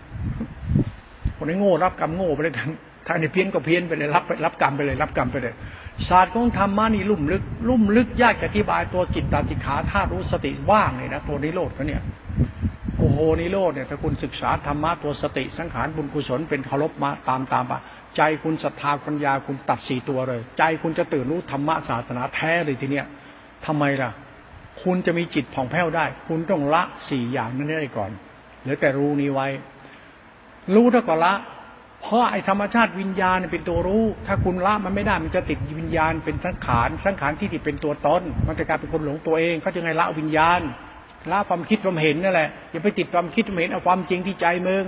คนไหนโง่รับกรรมโง่ไปเลยกันถ้าในเพี้ยนก็เพี้ยนไปเลยรับรับกรรมไปเลย รับกรรมไปเลย ศาสตร์ของธรรมะนี่ลุ่มลึก ลุ่มลึกยากจะอธิบายตัวจิตตาติขาธาตุรู้สติว่างเลยนะตัวนิโรธเขาเนี่ยโอ้โหนิโรธเนี่ยถ้าคุณศึกษาธรรมะตัวสติสังขารบุญกุศลเป็นเคารพมาตามตามไปใจคุณศรัทธาปัญญาคุณตัดสี่ตัวเลย ใจคุณจะตื่นรู้ธรรมะศาสนาแท้เลยทีเนี้ย ทำไมล่ะ คุณจะมีจิตผ่องแผ้วได้ คุณต้องละสี่อย่างนั้นได้ก่อนเหลือแต่รู้นี้ไว้ รู้เท่ากับละ เพราะไอ้ธรรมชาติวิญญาณเป็นตัวรู้ ถ้าคุณละมันไม่ได้มันจะติดวิญญาณเป็นสังขารสังขารที่ติดเป็นตัวตนมันจะกลายเป็นคนหลงตัวเองเขาจะไงละวิญญาณละความคิดความเห็นนั่นแหละอย่าไปติดความคิดความเห็นเอาความจริงที่ใจมึง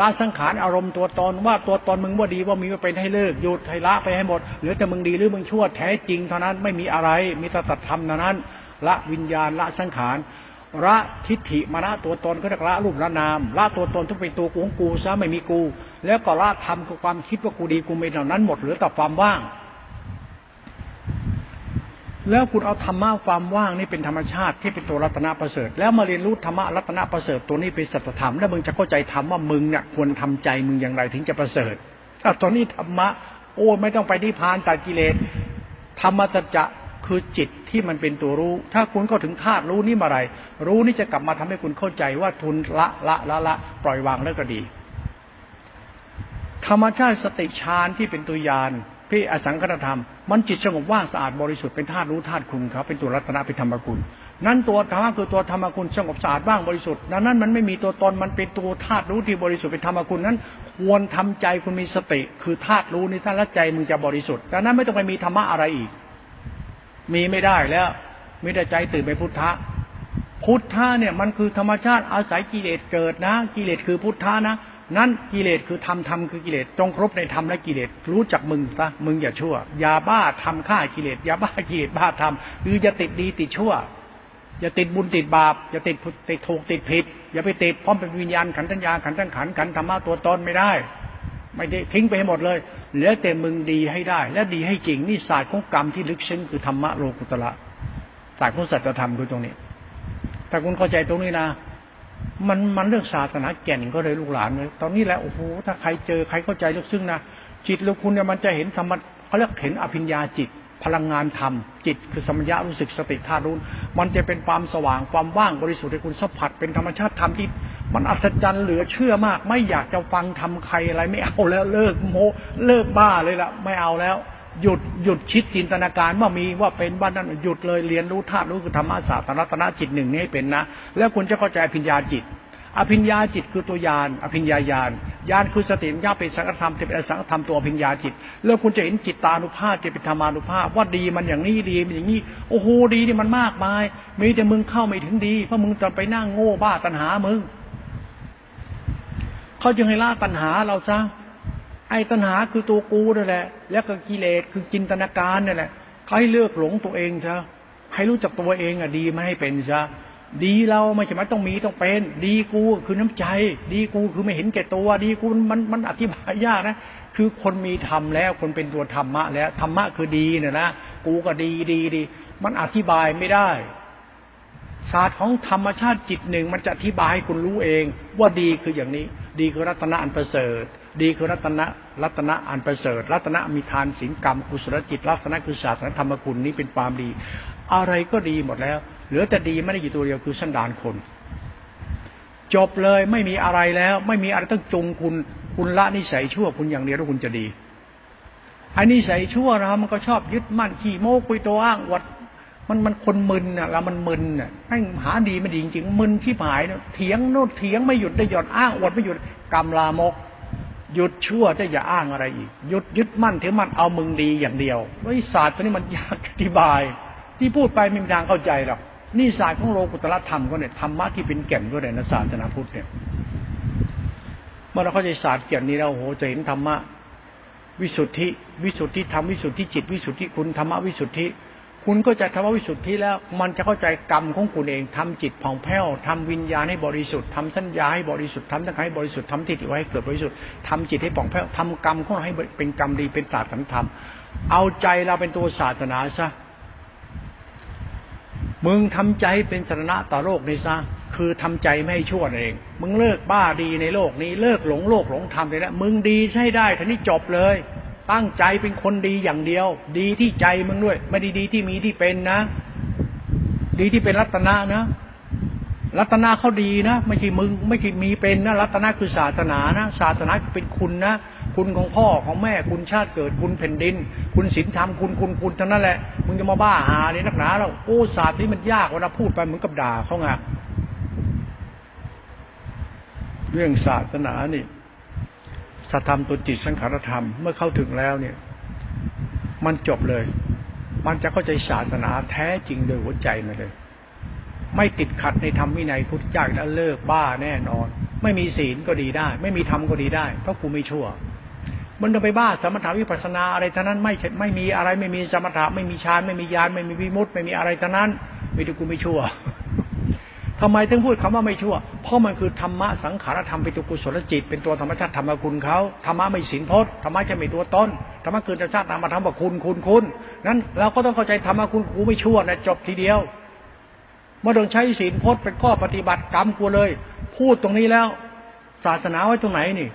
ละสังขารอารมณ์ตัวตนว่าตัวตนมึงว่าดีว่ามีว่าเป็นให้เลิกหยุดให้ละไปให้หมดเหลือแต่มึงดีหรือมึงชั่วแท้จริงเท่านั้นไม่มีอะไรมีแต่ตัดธรรมเท่านั้นละวิญญาณละสังขารละทิฏฐิมาละตัวตนก็จะละรูปละนามละตัวตนทุกเป็นตัวกูของกูซะไม่มีกู แล้วก็ละธรรมกับความคิดว่ากูดีกูไม่เท่านั้นหมดเหลือแต่ความว่าง แล้วคุณเอาธรรมะความว่างนี่เป็นธรรมชาติที่เป็นตัวรัตนประเสริฐ แล้วมาเรียนรู้ธรรมะรัตนประเสริฐตัวนี้เป็นสัจธรรมแล้วมึงจะเข้าใจธรรมว่ามึงเนี่ยควรทำใจมึงอย่างไรถึงจะประเสริฐถ้าตอนนี้ธรรมะ โอ้ไม่ต้องไปที่พานตัดกิเลสธรรมะจะคือจิตที่มันเป็นตัวรู้ ถ้าคุณเข้าถึงธาตุรู้นี่มาไร รู้นี่จะกลับมาทำให้คุณเข้าใจว่าทุนละละละละปล่อยวางแล้วก็ดี ธรรมชาติสติฌานที่เป็นตัวยาน พี่อสังคตธรรม มันจิตสงบว่างสะอาดบริสุทธิ์เป็นธาตุรู้ธาตุคุณเขาเป็นตัวรัตนะเป็นธรรมกุลนั้นตัวธรรมะคือตัวธรรมกุลสงบสะอาดว่างบริสุทธิ์ดังนั้นมันไม่มีตัวตนมันเป็นตัวธาตุรู้ที่บริสุทธิ์เป็นธรรมกุลนั้น ควรทำใจคุณมีสติ คือธาตุรู้นี่ถ้าละใจมึงจะบริสุทธิ์ดังนั้นไม่ต้องไปมีธรรมะอะไรอีก มีไม่ได้แล้วไม่ได้ใจตื่นเป็นพุทธะพุทธะเนี่ยมันคือธรรมชาติอาศัยกิเลสเกิดนะ กิเลสคือพุทธะนะ นั้นกิเลสคือธรรมธรรมคือกิเลสจงครบในธรรมและกิเลสรู้จักมึงซะมึงอย่าชั่ว อย่าบ้าทำฆ่ากิเลสอย่าบ้ากิเลสบ้าทำคืออย่าติดดีติดชั่ว อย่าติดบุญติดบาป อย่าติดติดถูกติดผิด อย่าไปติดพร้อมเป็นวิญญาณขันธัญญาขันธังขันขันธรรมะตัวตนไม่ได้ ไม่ได้ทิ้งไปให้หมดเลยเหลือแต่มึงดีให้ได้ และดีให้จริงนี่ศาสตร์ของกรรมที่ลึกซึ้งคือธรรมะโลกุตละศาสตร์ของสัจธรรมคือตรงนี้ถ้าคุณเข้าใจตรงนี้นะ มันมันเรื่องศาสนาแก่นก็เลยลูกหลานเลยตอนนี้แหละโอ้โหถ้าใครเจอใครเข้าใจลึกซึ้งนะจิตลูกคุณเนี่ยมันจะเห็นธรรมะเขาเรียกเห็นอภิญญาจิต พลังงานธรรม จิตคือสมัญญารู้สึกสติธาตุรู้มันจะเป็นความสว่างความว่างบริสุทธิ์ให้คุณสัมผัสเป็นธรรมชาติธรรมที่มันอัศจรรย์เหลือเชื่อมาก ไม่อยากจะฟังทำใครอะไรไม่เอาแล้วเลิกโมเลิกบ้าเลยละไม่เอาแล้ว หยุดหยุดคิดจินตนาการว่ามีว่าเป็นว่านั้นหยุดเลยเรียนรู้ธาตุรู้คือธรรมศาสตร์รัตนจิตหนึ่งนี้ให้เป็นนะ แล้วคุณจะเข้าใจพิญญาจิต อภิญญาจิตคือตัวยานอภิญญาญาณญาณคือสติญาเป็นสังฆธรรมจะเป็นสังฆธรรมตัวอภิญญาจิต แล้วคุณจะเห็นจิตตานุภาพจะเป็นธรรมานุภาพ ว่าดีมันอย่างนี้ดีมันอย่างนี้โอ้โหดีนี่มันมากมายมีแต่มึงเข้าไม่ถึงดีเพราะมึงจะไปนั่งโง่บ้าตัณหามึงเขาจึงให้ละตัณหาเราซะ อ้ตัณหาคือตัวกูนั่นแหละ แล้วก็กิเลสคือจินตนาการนั่นแหละเขาให้เลือกหลงตัวเองซะให้รู้จักตัวเองอะดีไม่ให้เป็นซะดีเราไม่ใช่ไหมต้องมีต้องเป็น ดีกูคือน้ำใจ ดีกูคือไม่เห็นแก่ตัว ดีกูมันมันอธิบายยากนะคือคนมีธรรมแล้วคนเป็นตัวธรรมะ แล้วธรรมะคือดีเนี่ยนะกูก็ดีดีดี มันอธิบายไม่ได้ ศาสตร์ของธรรมชาติจิตหนึ่งมันจะอธิบายให้คุณรู้เอง ว่าดีคืออย่างนี้ ดีคือรัตนะอันประเสริฐ ดีคือรัตนะรัตนะอันประเสริฐ รัตนะมีทานศีลกรรมกุศลจิตลักษณะคือศาสนธรรมคุณนี้เป็นความดี อะไรก็ดีหมดแล้ว เหลือแต่ดีไม่ได้อยู่ตัวเดียวคือสันดานคน จบเลยไม่มีอะไรแล้ว ไม่มีอะไรต้องจงคุณคุณละนิสัยชั่วคุณอย่างเดียวแล้วคุณจะดีอันนี้ใส่ชั่วนะมันก็ชอบยึดมั่นขี้โม้คุยตัวอ้างวัดมันมันคนมึนอะเรามันมึนอะให้หาดีไม่ดีจริงๆมึนที่หายเนาะเถียงโน้ตเถียงไม่หยุดได้หยดอ้างอดไม่หยุดกรรมลามก หยุดชั่วจะอย่าอ้างอะไรอีก หยุดยึดมั่นถือมั่นเอามึงดีอย่างเดียววิศาสตร์ตัวนี้มันยากอธิบาย ที่พูดไปไม่มีทางเข้าใจหรอกนี่ศาสตร์ของโลกุตละธรรมก็เนี่ยธรรมะที่เป็นแก่นก็เนี่ยนะศาสนาพุทธเนี่ยเมื่อเราเข้าใจศาสตร์แก่นนี้แล้วโหจะเห็นธรรมะวิสุทธิ วิสุทธิธรรมวิสุทธิจิต วิสุทธิคุณธรรมะวิสุทธิ คุณก็จะทำวิสุทธิแล้ว มันจะเข้าใจกรรมของคุณเองทำจิตผ่องแผ้วทำวิญญาณให้บริสุทธิ์ทำสัญญาให้บริสุทธิ์ทำสังให้บริสุทธิ์ทำทิฏฐิไว้ให้เกิดบริสุทธิ์ทำจิตให้ผ่องแผ้วทำกรรมของเราให้เป็นกรรมดีเป็นศาสตร์สังธรรม เอาใจเราเป็นตัวศาสนาซะมึงทำใจเป็นสาระต่อโลกนี้ซะคือทำใจไม่ให้ชั่วเอง มึงเลิกบ้าดีในโลกนี้เลิกหลงโลกหลงธรรมเลยนะมึงดีใช่ได้ทีนี้จบเลย ตั้งใจเป็นคนดีอย่างเดียว ดีที่ใจมึงด้วย ไม่ได้ดีที่มีที่เป็นนะ ดีที่เป็นรัตนะนะ รัตนาเขาดีนะไม่ใช่มึง ไม่ใช่มีเป็นนะรัตนาคือศาสนานะศาสนาเป็นคุณนะคุณของพ่อของแม่คุณชาติเกิดคุณแผ่นดิน คุณศีลธรรมคุณคุณคุณทั้งนั้นแหละมึงจะมาบ้าหาเลยนักหนาแล้วโอ้ศาสตร์นี้มันยากเวลาพูดไปเหมือนกับด่าเขาไงเรื่องศาสนานี่ สัธรรมตัวจิตสังขารธรรม เมื่อเข้าถึงแล้วเนี่ย มันจบเลย มันจะเข้าใจศาสนาแท้จริงโดยหัวใจมาเลย ไม่ติดขัดในธรรมวินัยพุทธเจ้าแล้วเลิกบ้าแน่นอน ไม่มีศีลก็ดีได้ ไม่มีธรรมก็ดีได้ เพราะกูไม่ชั่ว มันจะไปบ้าสมถาวิปัสนาอะไรทั้งนั้น ไม่ไม่มีอะไรไม่มีสมถะไม่มีฌานไม่มีญาณไม่มีวิมุตติไม่มีอะไรทั้งนั้นมีแต่กูไม่ชั่ว ทำไมถึงพูดคำว่าไม่ชั่ว เพราะมันคือธรรมะสังขารธรรมเป็นตัวกุศลจิต เป็นตัวธรรมชาติธรรมคุณเขาธรรมะไม่สินพจน์ธรรมะจะไม่ตัวตนธรรมะคือธรรมชาติธรรมธรรมคุณคุณคุณนั้นเราก็ต้องเข้าใจธรรมะคุณกูไม่ชั่วนะจบทีเดียวเมื่อต้องใช้สินพจน์เป็นข้อปฏิบัติกรรมกูเลย พูดตรงนี้แล้ว ศาสนาไว้ตรงไหนนี่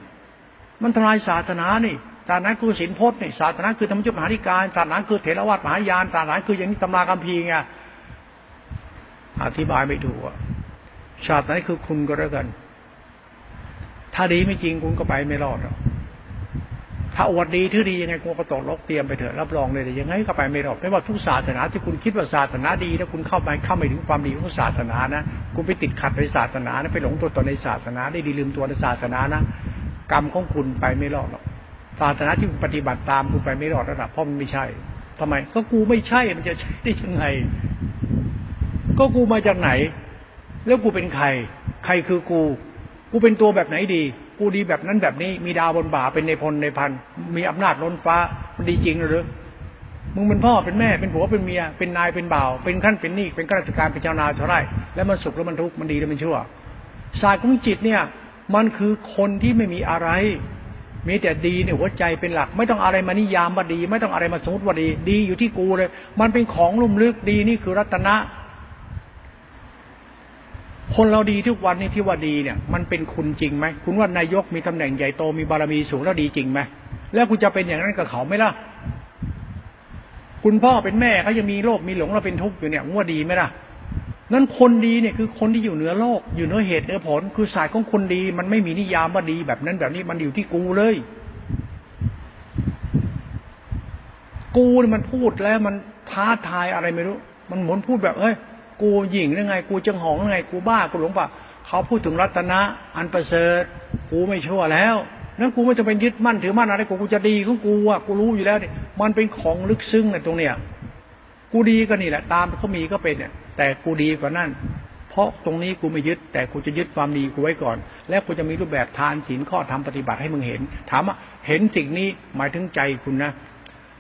มันทำลายศาสนานี่ศาสนาคือสินพจน์นี่ศาสนาคือธรรมจุมหาธิการศาสนาคือเถรวาทมหายานศาสนาคืออย่างนี้ตำราคัมภีร์ไงอธิบายไม่ถูกอะ ชาติไหนคือคุณก็แล้วกัน ถ้าดีไม่จริงคุณก็ไปไม่รอดหรอกถ้าอวดดีที่ดียังไงกูก็ตกลกเตรียมไปเถอะรับรองเลยแต่ยังไงก็ไปไม่รอดไม่ว่าทุกศาสนาที่คุณคิดว่าศาสนาดีถ้าคุณเข้าไปเข้าไม่ถึงความดีของศาสนานะคุณไปติดขัดในศาสนานะไปหลงตัวตนในศาสนา ได้ดีลืมตัวในศาสนานะกรรมของคุณไปไม่รอดหรอกศาสนาที่คุณปฏิบัติตามคุณไปไม่รอดระดับเพราะมันไม่ใช่ทำไม ก็กูไม่ใช่มันจะใช่ได้ยังไง ก็กูมาจากไหน แล้วกูเป็นใคร ใครคือกู กูเป็นตัวแบบไหนดี กูดีแบบนั้นแบบนี้ มีดาวบนบ่าเป็นในพลในพัน มีอำนาจล้นฟ้า มันดีจริงหรือ มึงเป็นพ่อเป็นแม่เป็นผัวเป็นเมีย เป็นนายเป็นบ่าว เป็นขั้นเป็นนี่เป็นข้าราชการเป็นเจ้านายเท่าไรแล้วมันสุขแล้วมันทุกข์มันดีแล้วมันชั่ว ศาสตร์ของจิตเนี่ย มันคือคนที่ไม่มีอะไร มีแต่ดีเนี่ยหัวใจเป็นหลัก ไม่ต้องอะไรมานิยามว่าดี ไม่ต้องอะไรมาสมมติว่าดี ดีอยู่ที่กูเลย มันเป็นของลุ่มลึกดีนี่คือรัตนะ คนเราดีทุกวันนี้ที่ว่าดีเนี่ย มันเป็นคุณจริงไหมคุณว่านายกมีตำแหน่งใหญ่โตมีบารมีสูงแล้วดีจริงไหมแล้วคุณจะเป็นอย่างนั้นกับเขาไหมล่ะ คุณพ่อเป็นแม่เขายังมีโรคมีหลงเราเป็นทุกข์อยู่เนี่ยว่าดีไหมล่ะนั้นคนดีเนี่ยคือคนที่อยู่เหนือโลก อยู่เหนือเหตุเหนือผล คือสายของคนดีมันไม่มีนิยามว่าดีแบบนั้นแบบนี้มันอยู่ที่กูเลย กูมันพูดแล้วมันท้าทายอะไรไม่รู้ มันเหมือนพูดแบบเอ้ย กูหญิงยังไง กูจังหองยังไง กูบ้ากูหลงป่ะเขาพูดถึงรัตนะ อันประเสริฐ กูไม่ชั่วแล้วนั้นกูไม่จะเป็นยึดมั่นถือมั่นอะไรกูกูจะดีของกูอะกูรู้อยู่แล้วเนี่ยมันเป็นของลึกซึ้งในตรงเนี้ยกูดีก็นี่แหละ ตามเขามีก็เป็นเนี่ย แต่กูดีกว่านั่นเพราะตรงนี้กูไม่ยึด แต่กูจะยึดความดีกูไว้ก่อน แล้วกูจะมีรูปแบบทานศีลข้อธรรมปฏิบัติให้มึงเห็น ถามว่าเห็นสิ่งนี้หมายถึงใจคุณนะ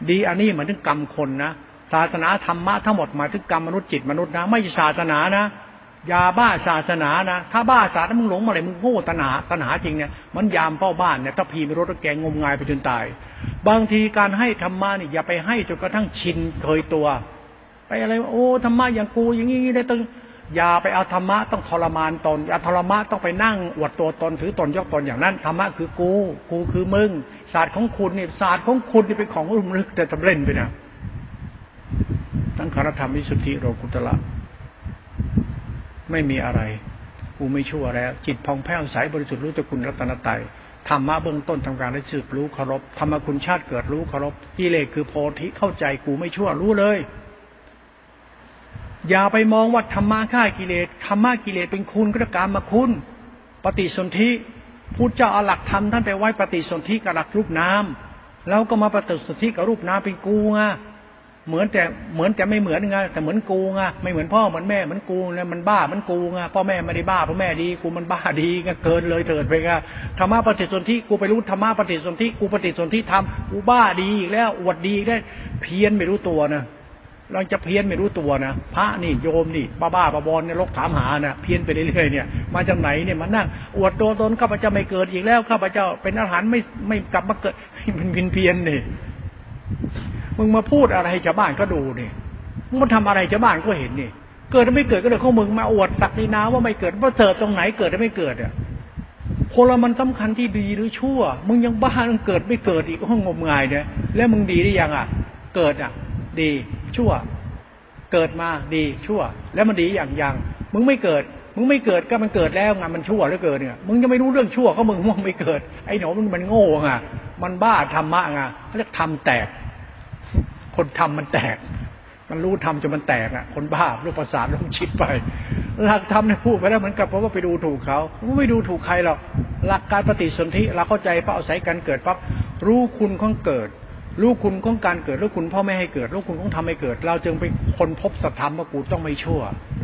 ดีอันนี้หมายถึงกรรมคนนะ ศาสนาธรรมะทั้งหมดหมายถึงกรรมมนุษย์จิตมนุษย์นะ ไม่ใช่ศาสนานะยาบ้าศาสนานะ ถ้าบ้าศาสนามึงหลงมาเลยมึงโง่ตัณหาตัณหาจริงเนี่ยมันยามเป้าบ้านเนี่ยถ้าพีไม่รถแกงงมงายไปจนตาย บางทีการให้ธรรมะนี่อย่าไปให้จนกระทั่งชินเคยตัว ไปอะไรโอ้ธรรมะอย่างกูอย่างนี้ได้ตึงอย่าไปเอาธรรมะต้องทรมานตนอย่าทรมะต้องไปนั่งอวดตัวตนถือตนยกตนอย่างนั้นธรรมะคือกู กูคือมึงศาสตร์ของคุณนี่ยศาสตร์ของคุณนี่เป็นของลุ่มลึกแต่ทำเล่นไปนะ สังขารธรรมวิสุทธิโรกุตละ ไม่มีอะไร กูไม่ชั่วแล้ว จิตพองแผ้วใสบริสุทธิ์รู้ตะคุณรัตนตรัยธรรมะเบื้องต้นทำการได้สืบรู้เคารพธรรมคุณชาติเกิดรู้เคารพกิเลสคือโพธิเข้าใจกูไม่ชั่วรู้เลย อย่าไปมองว่าธรรมะฆ่ากิเลสธรรมะกิเลสเป็นคุณก็การมาคุณ ปฏิสนธิพูดเจ้าเอาหลักธรรมท่านไปไว้ปฏิสนธิกับหลักรูปน้ำแล้วก็มาปฏิสนธิกับรูปน้ำเป็นกูไง เหมือนแต่เหมือนแต่ไม่เหมือนไงแต่เหมือนกูไงไม่เหมือนพ่อเหมือนแม่เหมือนกูเนี่ยมันบ้ามันกูไงพ่อแม่ไม่ได้บ้าพ่อแม่ดีกูมันบ้าดีก็เกินเลยเถิดไปไงธรรมะปฏิสนธิกูไปรู้ธรรมะปฏิสนธิกูปฏิสนธิทำกูบ้าดีอีกแล้วอวดดีได้เพี้ยนไม่รู้ตัวนะเราจะเพี้ยนไม่รู้ตัวนะพระนี่โยมนี่บ้าบ้าบาบอลเนี่ยลกถามหานะเพี้ยนไปเรื่อยๆเนี่ยมาจากไหนเนี่ยมันนั่งอวดตัวตนข้าพเจ้าไม่เกิดอีกแล้วข้าพเจ้าเป็นอาหารไม่ไม่กลับมาเกิดมันเพี้ยนเพี้ยนเนี่ย มึงมาพูดอะไรชาวบ้านก็ดูนี่มึงมาทำอะไรชาวบ้านก็เห็นนี่เกิดไม่เกิดก็เลยข้อมึงมาอวดตักดีนาว่าไม่เกิดว่าเกิดตรงไหนเกิดไม่เกิดอะคนเรามันสำคัญที่ดีหรือชั่ว มึงยังบ้ามึงเกิดไม่เกิดอีกห้องงมงายเนี่ยแล้วมึงดีได้ยังอะ เกิดอะ ดี ชั่ว เกิดมาดีชั่ว แล้วมันดีอย่างยังมึงไม่เกิด มึงไม่เกิดก็มันเกิดแล้วไงมันชั่วแล้วเกิดเนี่ย มึงจะไม่รู้เรื่องชั่วก็มึงมึงไม่เกิด ไอ้หนูมันมันโง่ไงมันบ้าธรรมะไงเขาเรียกทำแตก คนทำมันแตก มันรู้ทำจนมันแตกอะ คนบ้าลูกประสาทลูกชิดไป หลักธรรมเนี่ยพูดไปแล้วเหมือนกับเพราะว่าไปดูถูกเขาไม่ดูถูกใครหรอกหลักการปฏิสนธิเราเข้าใจปั๊บอาศัยการเกิดปั๊บรู้คุณของเกิดรู้คุณของการเกิดรู้คุณพ่อแม่ให้เกิดรู้คุณของทำให้เกิด เราจึงไปคนพบสัตธรรมว่ากูต้องไม่ชั่ว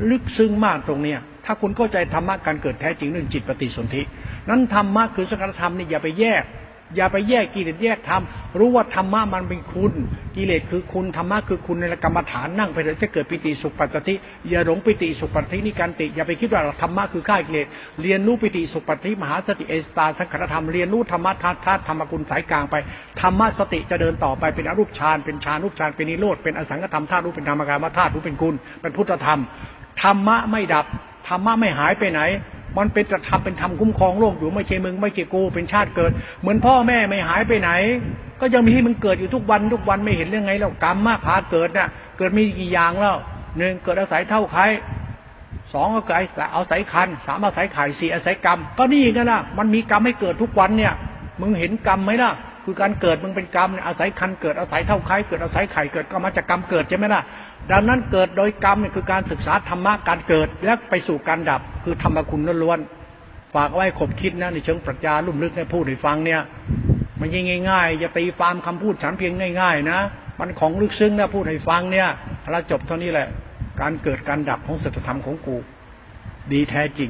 ลึกซึ้งมากตรงเนี้ย ถ้าคุณเข้าใจธรรมะการเกิดแท้จริงเรื่องจิตปฏิสนธิ นั้นธรรมะคือสังฆธรรมนี่อย่าไปแยก อย่าไปแยกกิเลสแยกธรรมรู้ว่าธรรมะมันเป็นคุณ กิเลสคือคุณธรรมะคือคุณในกรรมฐานนั่งไปเลยจะเกิดปิติสุขปัจจิอย่าหลงปิติสุขปัจจินี่การติอย่าไปคิดว่าธรรมะคือข้ากิเลสเรียนรู้ปิติสุขปัจจิมหาสติเอสตาสังขารธรรมเรียนรู้ธรรมะธาตุธาตุธรรมกุลสายกลางไปธรรมะสติจะเดินต่อไปเป็นอรูปฌานเป็นฌานรูปฌานเป็นนิโรธเป็นอสังขธรรมธาตุรูปเป็นธรรมกามธาตุรูปเป็นคุณเป็นพุทธธรรมธรรมะไม่ดับธรรมะไม่หายไปไหน มันเป็นจะทำเป็นทำคุ้มครองโลกอยู่ไม่ใช่มึงไม่ใช่กูเป็นชาติเกิด เหมือนพ่อแม่ไม่หายไปไหน ก็ยังมีให้มึงเกิดอยู่ทุกวันทุกวันไม่เห็นเรื่องไงแล้วกรรมมาพาเกิดน่ะ เกิดมีกี่อย่างแล้วหนึ่งเกิดอาศัยเท่าใครสองก็เกิดเอาศัยคันสามอาศัยไข่สี่อาศัยกรรม ก็นี่กันนะมันมีกรรมให้เกิดทุกวันเนี่ย มึงเห็นกรรมไหมล่ะคือการเกิดมึงเป็นกรรมอาศัยคันเกิดอาศัยเท่าไข่เกิดอาศัยไข่เกิดก็มาจากกรรมเกิดใช่ไหมล่ะ ดังนั้นเกิดโดยกรรมเนี่ยคือการศึกษาธรรมะการเกิดและไปสู่การดับคือธรรมคุณล้วนฝากไว้ขบคิดนะในเชิงปรัชญาลุ่มลึกให้พูดให้ฟังเนี่ย มันยิ่งง่ายๆอย่าตีฟาร์มคำพูดฉันเพียงง่าย ๆ นะ มันของลึกซึ้งนะพูดให้ฟังเนี่ยเราจบเท่านี้แหละ การเกิดการดับของสัจธรรมของกู ดีแท้จริง